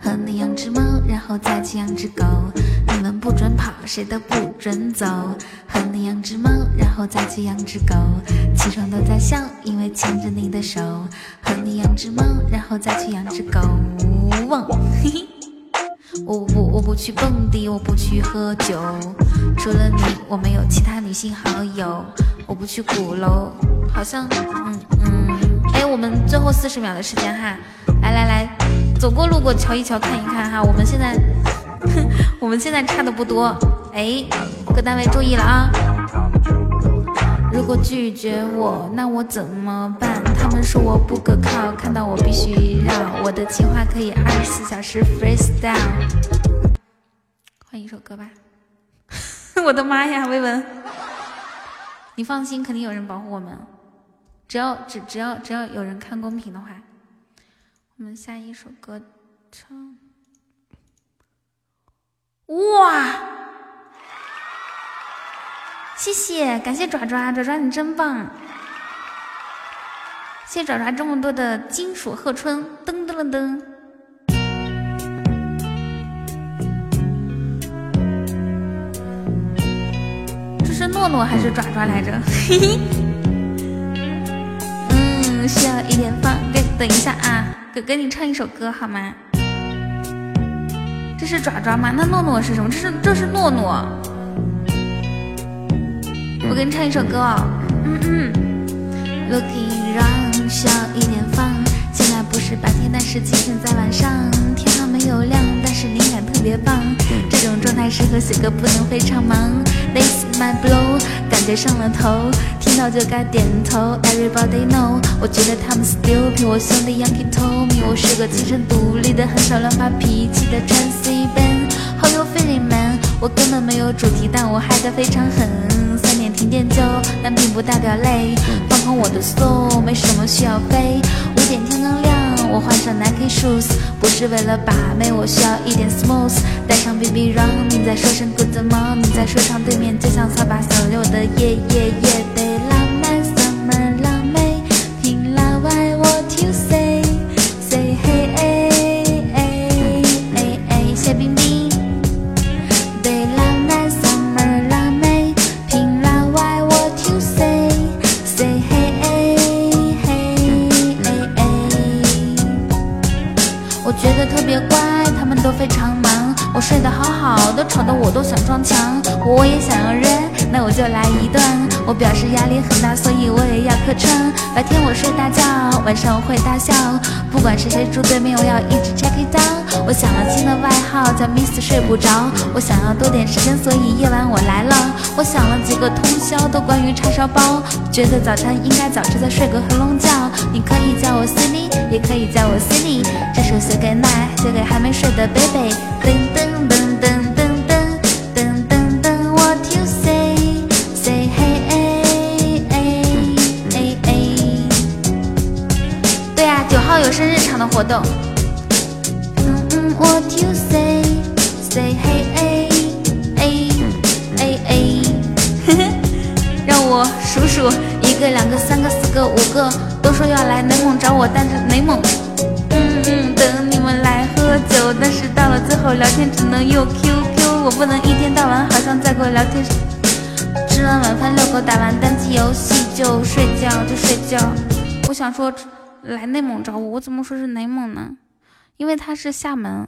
和你养只猫，然后再去养只狗，你们不准跑，谁都不准走。和你养只猫，然后再去养只狗，起床都在笑，因为牵着你的手。和你养只猫，然后再去养只狗，汪，嘿嘿。我不我不去蹦迪，我不去喝酒，除了你，我没有其他女性好友。我不去鼓楼，好像，嗯嗯，哎，我们最后四十秒的时间哈，来来来，走过路过瞧一瞧看一看哈，我们现在，我们现在差的不多，哎，各单位注意了啊。如果拒绝我，那我怎么办？他们说我不可靠，看到我必须让。我的情话可以二十四小时 freestyle。换一首歌吧。我的妈呀，薇文，你放心，肯定有人保护我们。只要只只要只要有人看公屏的话，我们下一首歌唱。哇！谢谢，感谢爪爪，爪爪你真棒！谢谢爪爪这么多的金属贺春，噔噔噔噔。这是诺诺还是爪爪来着？嘿嘿。嗯，需要一点放，对等一下啊，给给你唱一首歌好吗？这是爪爪吗？那诺诺是什么？这是这是诺诺。我给你唱一首歌哦，嗯嗯，Looking 让笑一点放，现在不是白天，但是清醒在晚上。天还没有亮，但是灵感特别棒。这种状态适合写歌，不能非常忙。This my blow，感觉上了头，听到就该点头。Everybody know，我觉得他们 stupid。我兄弟 Yankee told me，我是个精神独立的，很少乱发脾气的 Tracy Ben。How you feeling man？我根本没有主题，但我嗨得非常狠。点停电就，但并不代表累。放空我的 soul，没什么需要飞。五点天刚亮，我换上 Nike shoes，不是为了把妹，我需要一点 smooth。带上 BB Running，再说声 good morning，在说唱对面就像扫把扫六的夜夜夜得浪非常忙，我睡得好好的，吵得我都想撞墙。我也想要扔那我就来一段。我表示压力很大，所以我也要客串。白天我睡大觉，晚上我会大笑。不管是谁住对面，我要一直 check it out。我想了新的外号叫 Miss 睡不着。我想要多点时间，所以夜晚我来了。我想了几个通宵，都关于叉烧包。觉得早餐应该早吃，再睡个回笼觉。你可以叫我 Cindy，也可以叫我 Cindy。这首写给奶，写给还没睡的 baby。噔噔噔场的活动。嗯嗯，What you say？Say hey a, a, a, a.。嘿嘿，让我数数，一个、两个、三个、四个、五个，都说要来内蒙找我，但是内蒙。嗯嗯，等你们来喝酒，但是到了最后聊天只能用 QQ，我不能一天到晚好像在跟我聊天。吃完晚饭遛狗，打完单机游戏就睡觉就睡觉。我想说来内蒙找我，我怎么说是内蒙呢？因为他是厦门，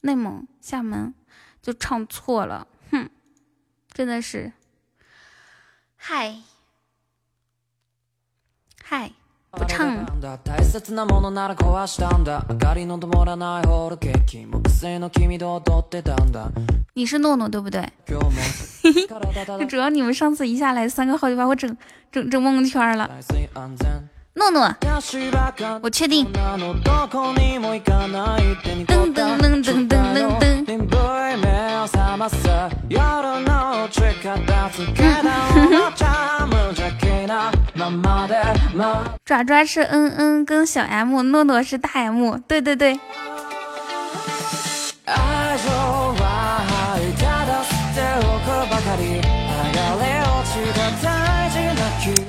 内蒙厦门就唱错了，哼，真的是。嗨，嗨，不唱。大切なものなら壊したんだ明かりの灯らないホールケーキ木製の君と踊ってたんだ你是诺诺对不对？今日も体主要你们上次一下来三个号就把我整整整蒙圈了。 诺诺，我确定。噔噔噔噔噔噔。噔。爪爪是嗯嗯，跟小 M，诺诺是大 M，对对对。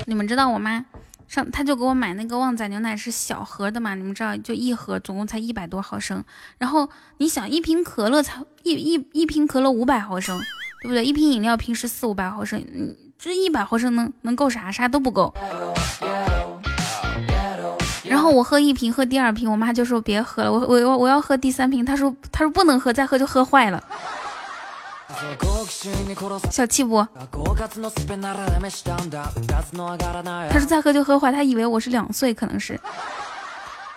你们知道我吗？上，他就给我买那个旺仔牛奶是小盒的嘛，你们知道就一盒，总共才一百多毫升。然后你想一瓶可乐才一一一瓶可乐五百毫升，对不对？一瓶饮料平时四五百毫升，嗯，这一百毫升能能够啥？啥都不够。然后我喝一瓶，喝第二瓶，我妈就说别喝了，我我我要喝第三瓶，她说她说不能喝，再喝就喝坏了，小气不？他说再喝就喝坏，他以为我是两岁，可能是。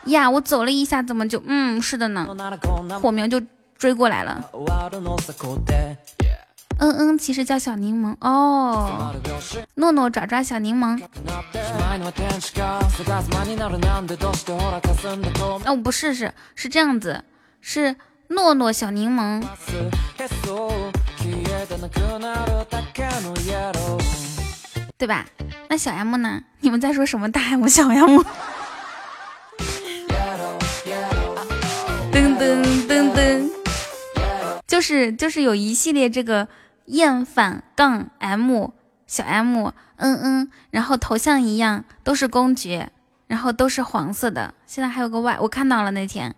呀，我走了一下，怎么就嗯，是的呢？火苗就追过来了。嗯嗯，其实叫小柠檬哦。诺诺爪爪小柠檬。那、哦、我不试试，是这样子，是诺诺小柠檬。へそう消えてなくなるだけのイエロー对吧？那小 M 呢？你们在说什么大 M 小 M？噔噔噔噔，就是就是有一系列这个厌反杠 M 小 M 嗯嗯，然后头像一样都是公爵，然后都是黄色的。现在还有个 Y，我看到了那天。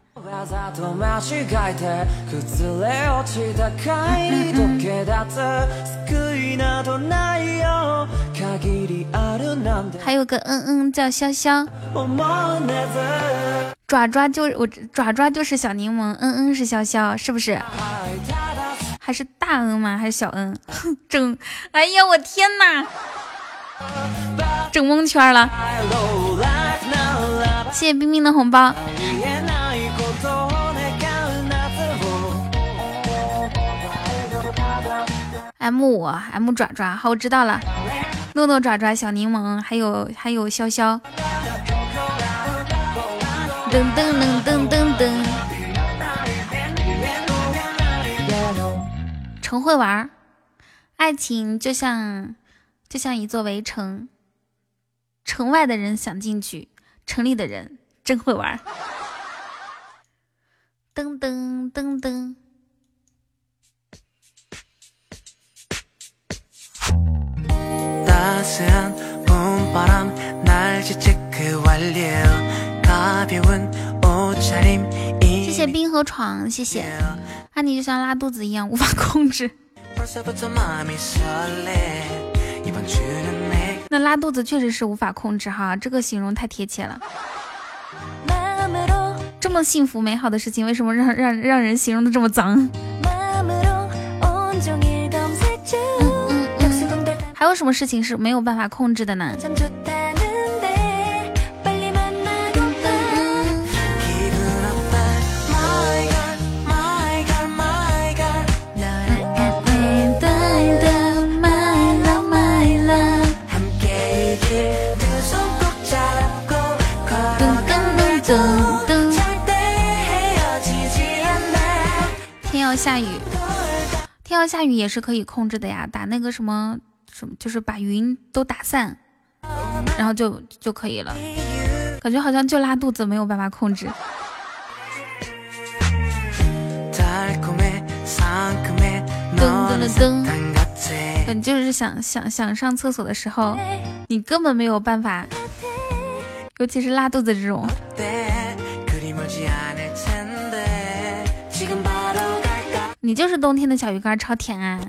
还有个嗯嗯叫潇潇，爪爪就我爪爪就是小柠檬，嗯嗯是潇潇，是不是？还是大嗯吗？还是小嗯？整，哎呀，我天哪，整蒙圈了！谢谢冰冰的红包。M 五 M 爪爪，好，我知道了。诺诺爪爪，小柠檬，还有还有潇潇。噔噔噔噔噔噔。城会玩，爱情就像就像一座围城，城外的人想进去，城里的人真会玩。噔噔噔噔。谢谢冰河床，谢谢。那你就像拉肚子一样无法控制。那拉肚子确实是无法控制哈，这个形容太贴切了。这么幸福美好的事情，为什么让让让人形容的这么脏？还有什么事情是没有办法控制的呢？天要下雨，天要下雨也是可以控制的呀，打那个什么。什么就是把云都打散，然后就就可以了。感觉好像就拉肚子没有办法控制。噔噔噔噔，你就是想想想上厕所的时候，你根本没有办法，尤其是拉肚子这种。你就是冬天的小鱼干，超甜啊！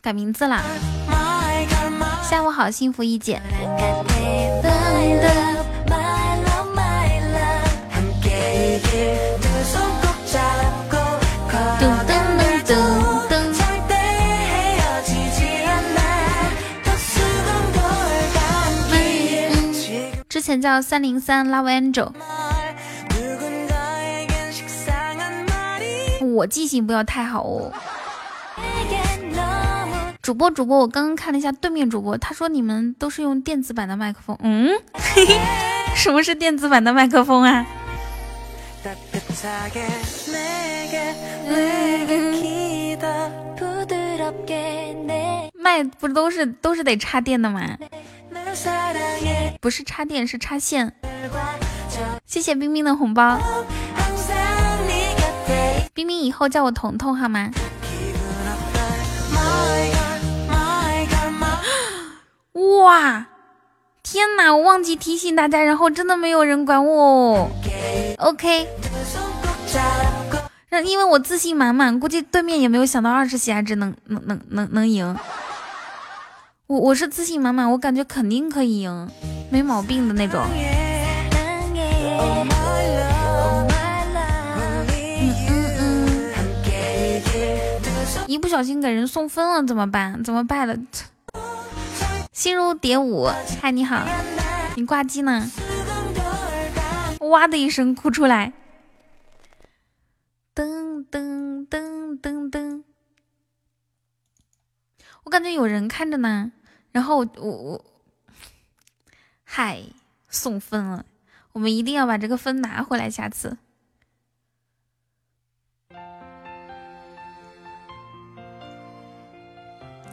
改名字了。下午好，幸福一姐。之前叫三零三 Love Angel。我记性不要太好哦。主播，主播，我刚刚看了一下对面主播，他说你们都是用电子版的麦克风。嗯，什么是电子版的麦克风啊？麦不都是都是得插电的吗？不是插电，是插线。谢谢冰冰的红包。冰冰以后叫我彤彤好吗？哇，天哪！我忘记提醒大家，然后真的没有人管我。OK，让因为我自信满满，估计对面也没有想到二十喜爱值能能能能能赢。我我是自信满满，我感觉肯定可以赢，没毛病的那种。一不小心给人送分了怎么办？怎么办了？心如蝶舞，嗨，你好，你挂机呢？哇的一声哭出来，噔噔噔噔噔，我感觉有人看着呢。然后我我，嗨，送分了，我们一定要把这个分拿回来，下次。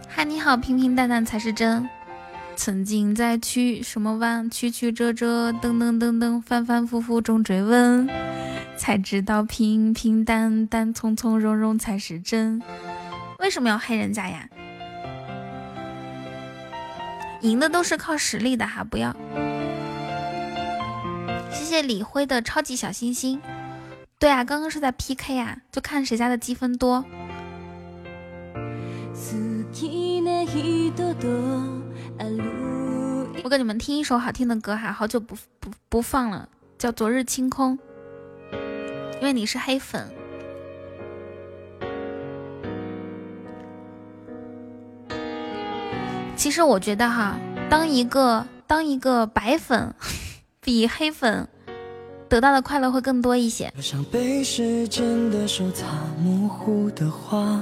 嗨，你好，平平淡淡才是真。曾经在曲什么弯，曲曲折折，噔噔噔噔，反反复复中追问，才知道平平淡淡，从从容容才是真。为什么要黑人家呀？赢的都是靠实力的哈，不要。谢谢李辉的超级小心心。对啊，刚刚是在 PK 啊，就看谁家的积分多。我给你们听一首好听的歌哈，好久不不不放了，叫《昨日清空》，因为你是黑粉。其实我觉得哈，当一个当一个白粉 比黑粉得到的快乐会更多一些。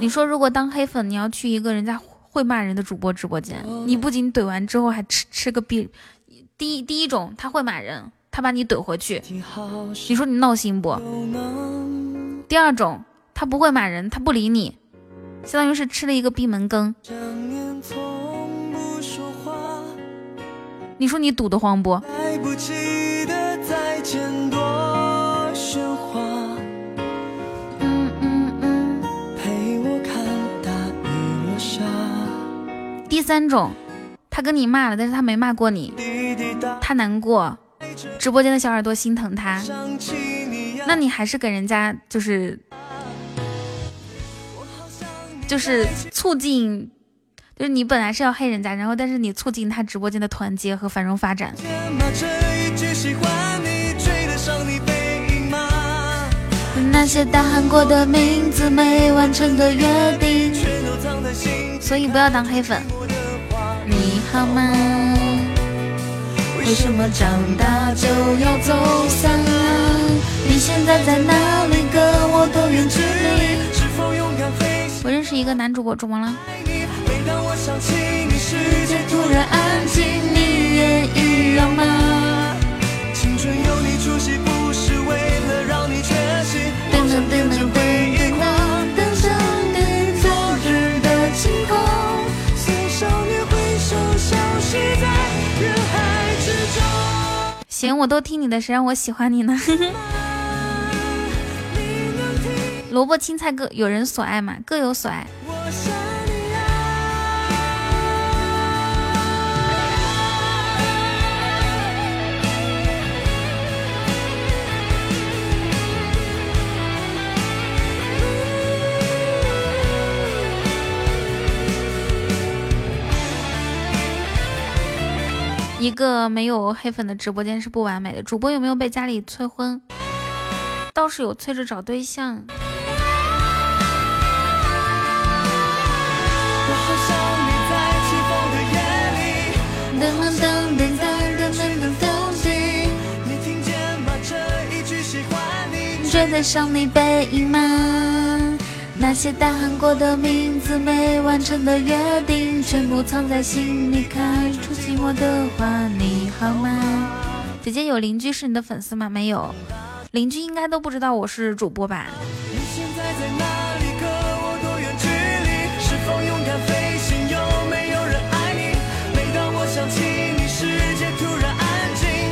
你说如果当黑粉，你要去一个人家会骂人的主播直播间，你不仅怼完之后还吃吃个闭。第一第一种他会骂人，他把你怼回去，你说你闹心不？第二种他不会骂人，他不理你，相当于是吃了一个闭门羹。你说你堵得慌不？第三种，他跟你骂了，但是他没骂过你，他难过，直播间的小耳朵心疼他，那你还是给人家就是就是促进。就是你本来是要黑人家，然后但是你促进他直播间的团结和繁荣发展。那些大喊过的名字，没完成的约定，所以不要当黑粉。你好吗？为什么长大就要走散？你现在在哪里？跟我多远距离？我认识一个男主播，怎么了？想起你，世界突然安静，你吗？行，我都听你的，谁让我喜欢你呢？萝卜青菜各有人所爱嘛，各有所爱。一个没有黑粉的直播间是不完美的。主播有没有被家里催婚？倒是有催着找对象。噔噔噔噔噔噔噔东西，你听见吗？这一句喜欢你追得上你背影吗？那些大喊过的名字，没完成的约定，全部藏在心里。开出寂寞的花，你好吗？姐姐有邻居是你的粉丝吗？没有，邻居应该都不知道我是主播吧？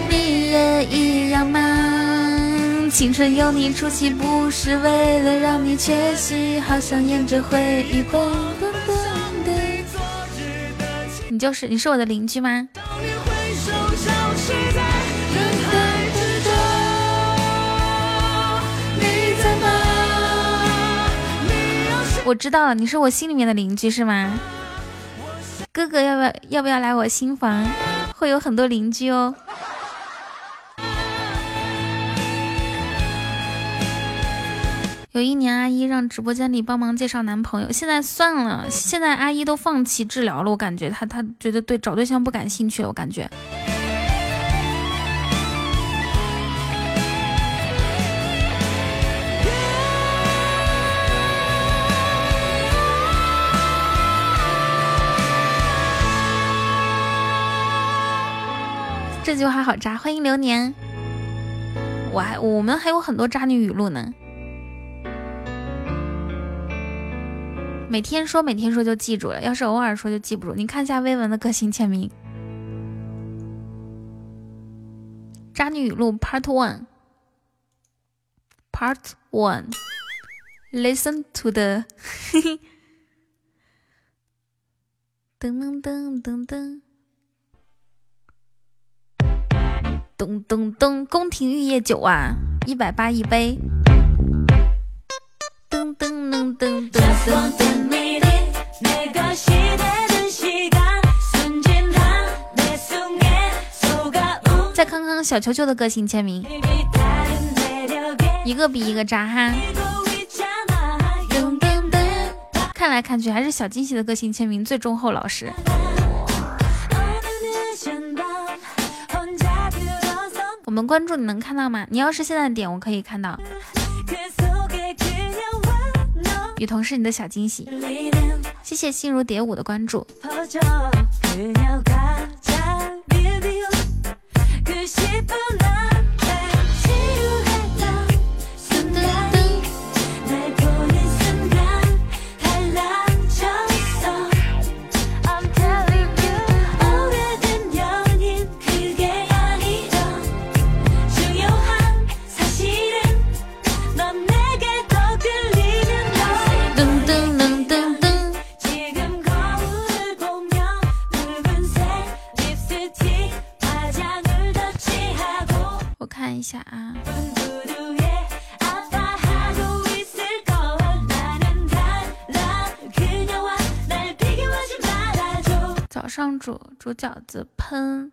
你也一样吗？青春有你出席，不是为了让你缺席，好像沿着回忆蹦蹦蹦的。你就是你是我的邻居吗？我知道了，你是我心里面的邻居是吗？哥哥要不要要不要来我新房？会有很多邻居哦。有一年，阿姨让直播间里帮忙介绍男朋友，现在算了，现在阿姨都放弃治疗了。我感觉她，她觉得对找对象不感兴趣了。我感觉。这句话好渣！欢迎流年，我还我们还有很多渣女语录呢。每天说，每天说就记住了。要是偶尔说就记不住。你看一下微文的个性签名。渣女语录 Part One，Part One，Listen to the，噔 噔噔噔噔，咚咚咚，宫廷玉液酒啊，一百八一杯。噔噔噔噔噔。再看看小球球的个性签名，一个比一个渣哈。看来看去还是小惊喜的个性签名最忠厚老实。我们关注你能看到吗？你要是现在点，我可以看到。雨桐是你的小惊喜，谢谢心如蝶舞的关注。一下啊！早上煮煮饺子，喷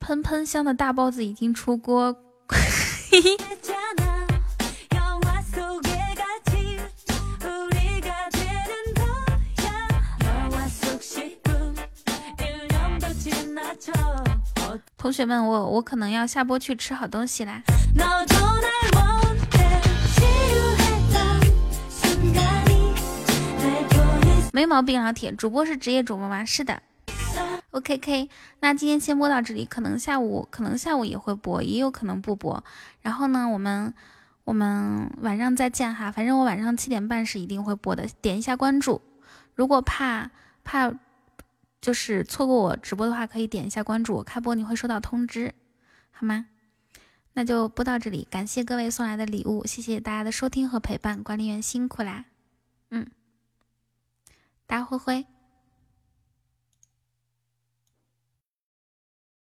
喷喷香的大包子已经出锅。同学们，我我可能要下播去吃好东西啦。没毛病，老铁，主播是职业主播吗？是的。OKK，那今天先播到这里，可能下午可能下午也会播，也有可能不播。然后呢，我们我们晚上再见哈，反正我晚上七点半是一定会播的，点一下关注。如果怕怕。就是错过我直播的话，可以点一下关注，我开播你会收到通知，好吗？那就播到这里，感谢各位送来的礼物，谢谢大家的收听和陪伴，管理员辛苦啦，嗯，大家挥挥。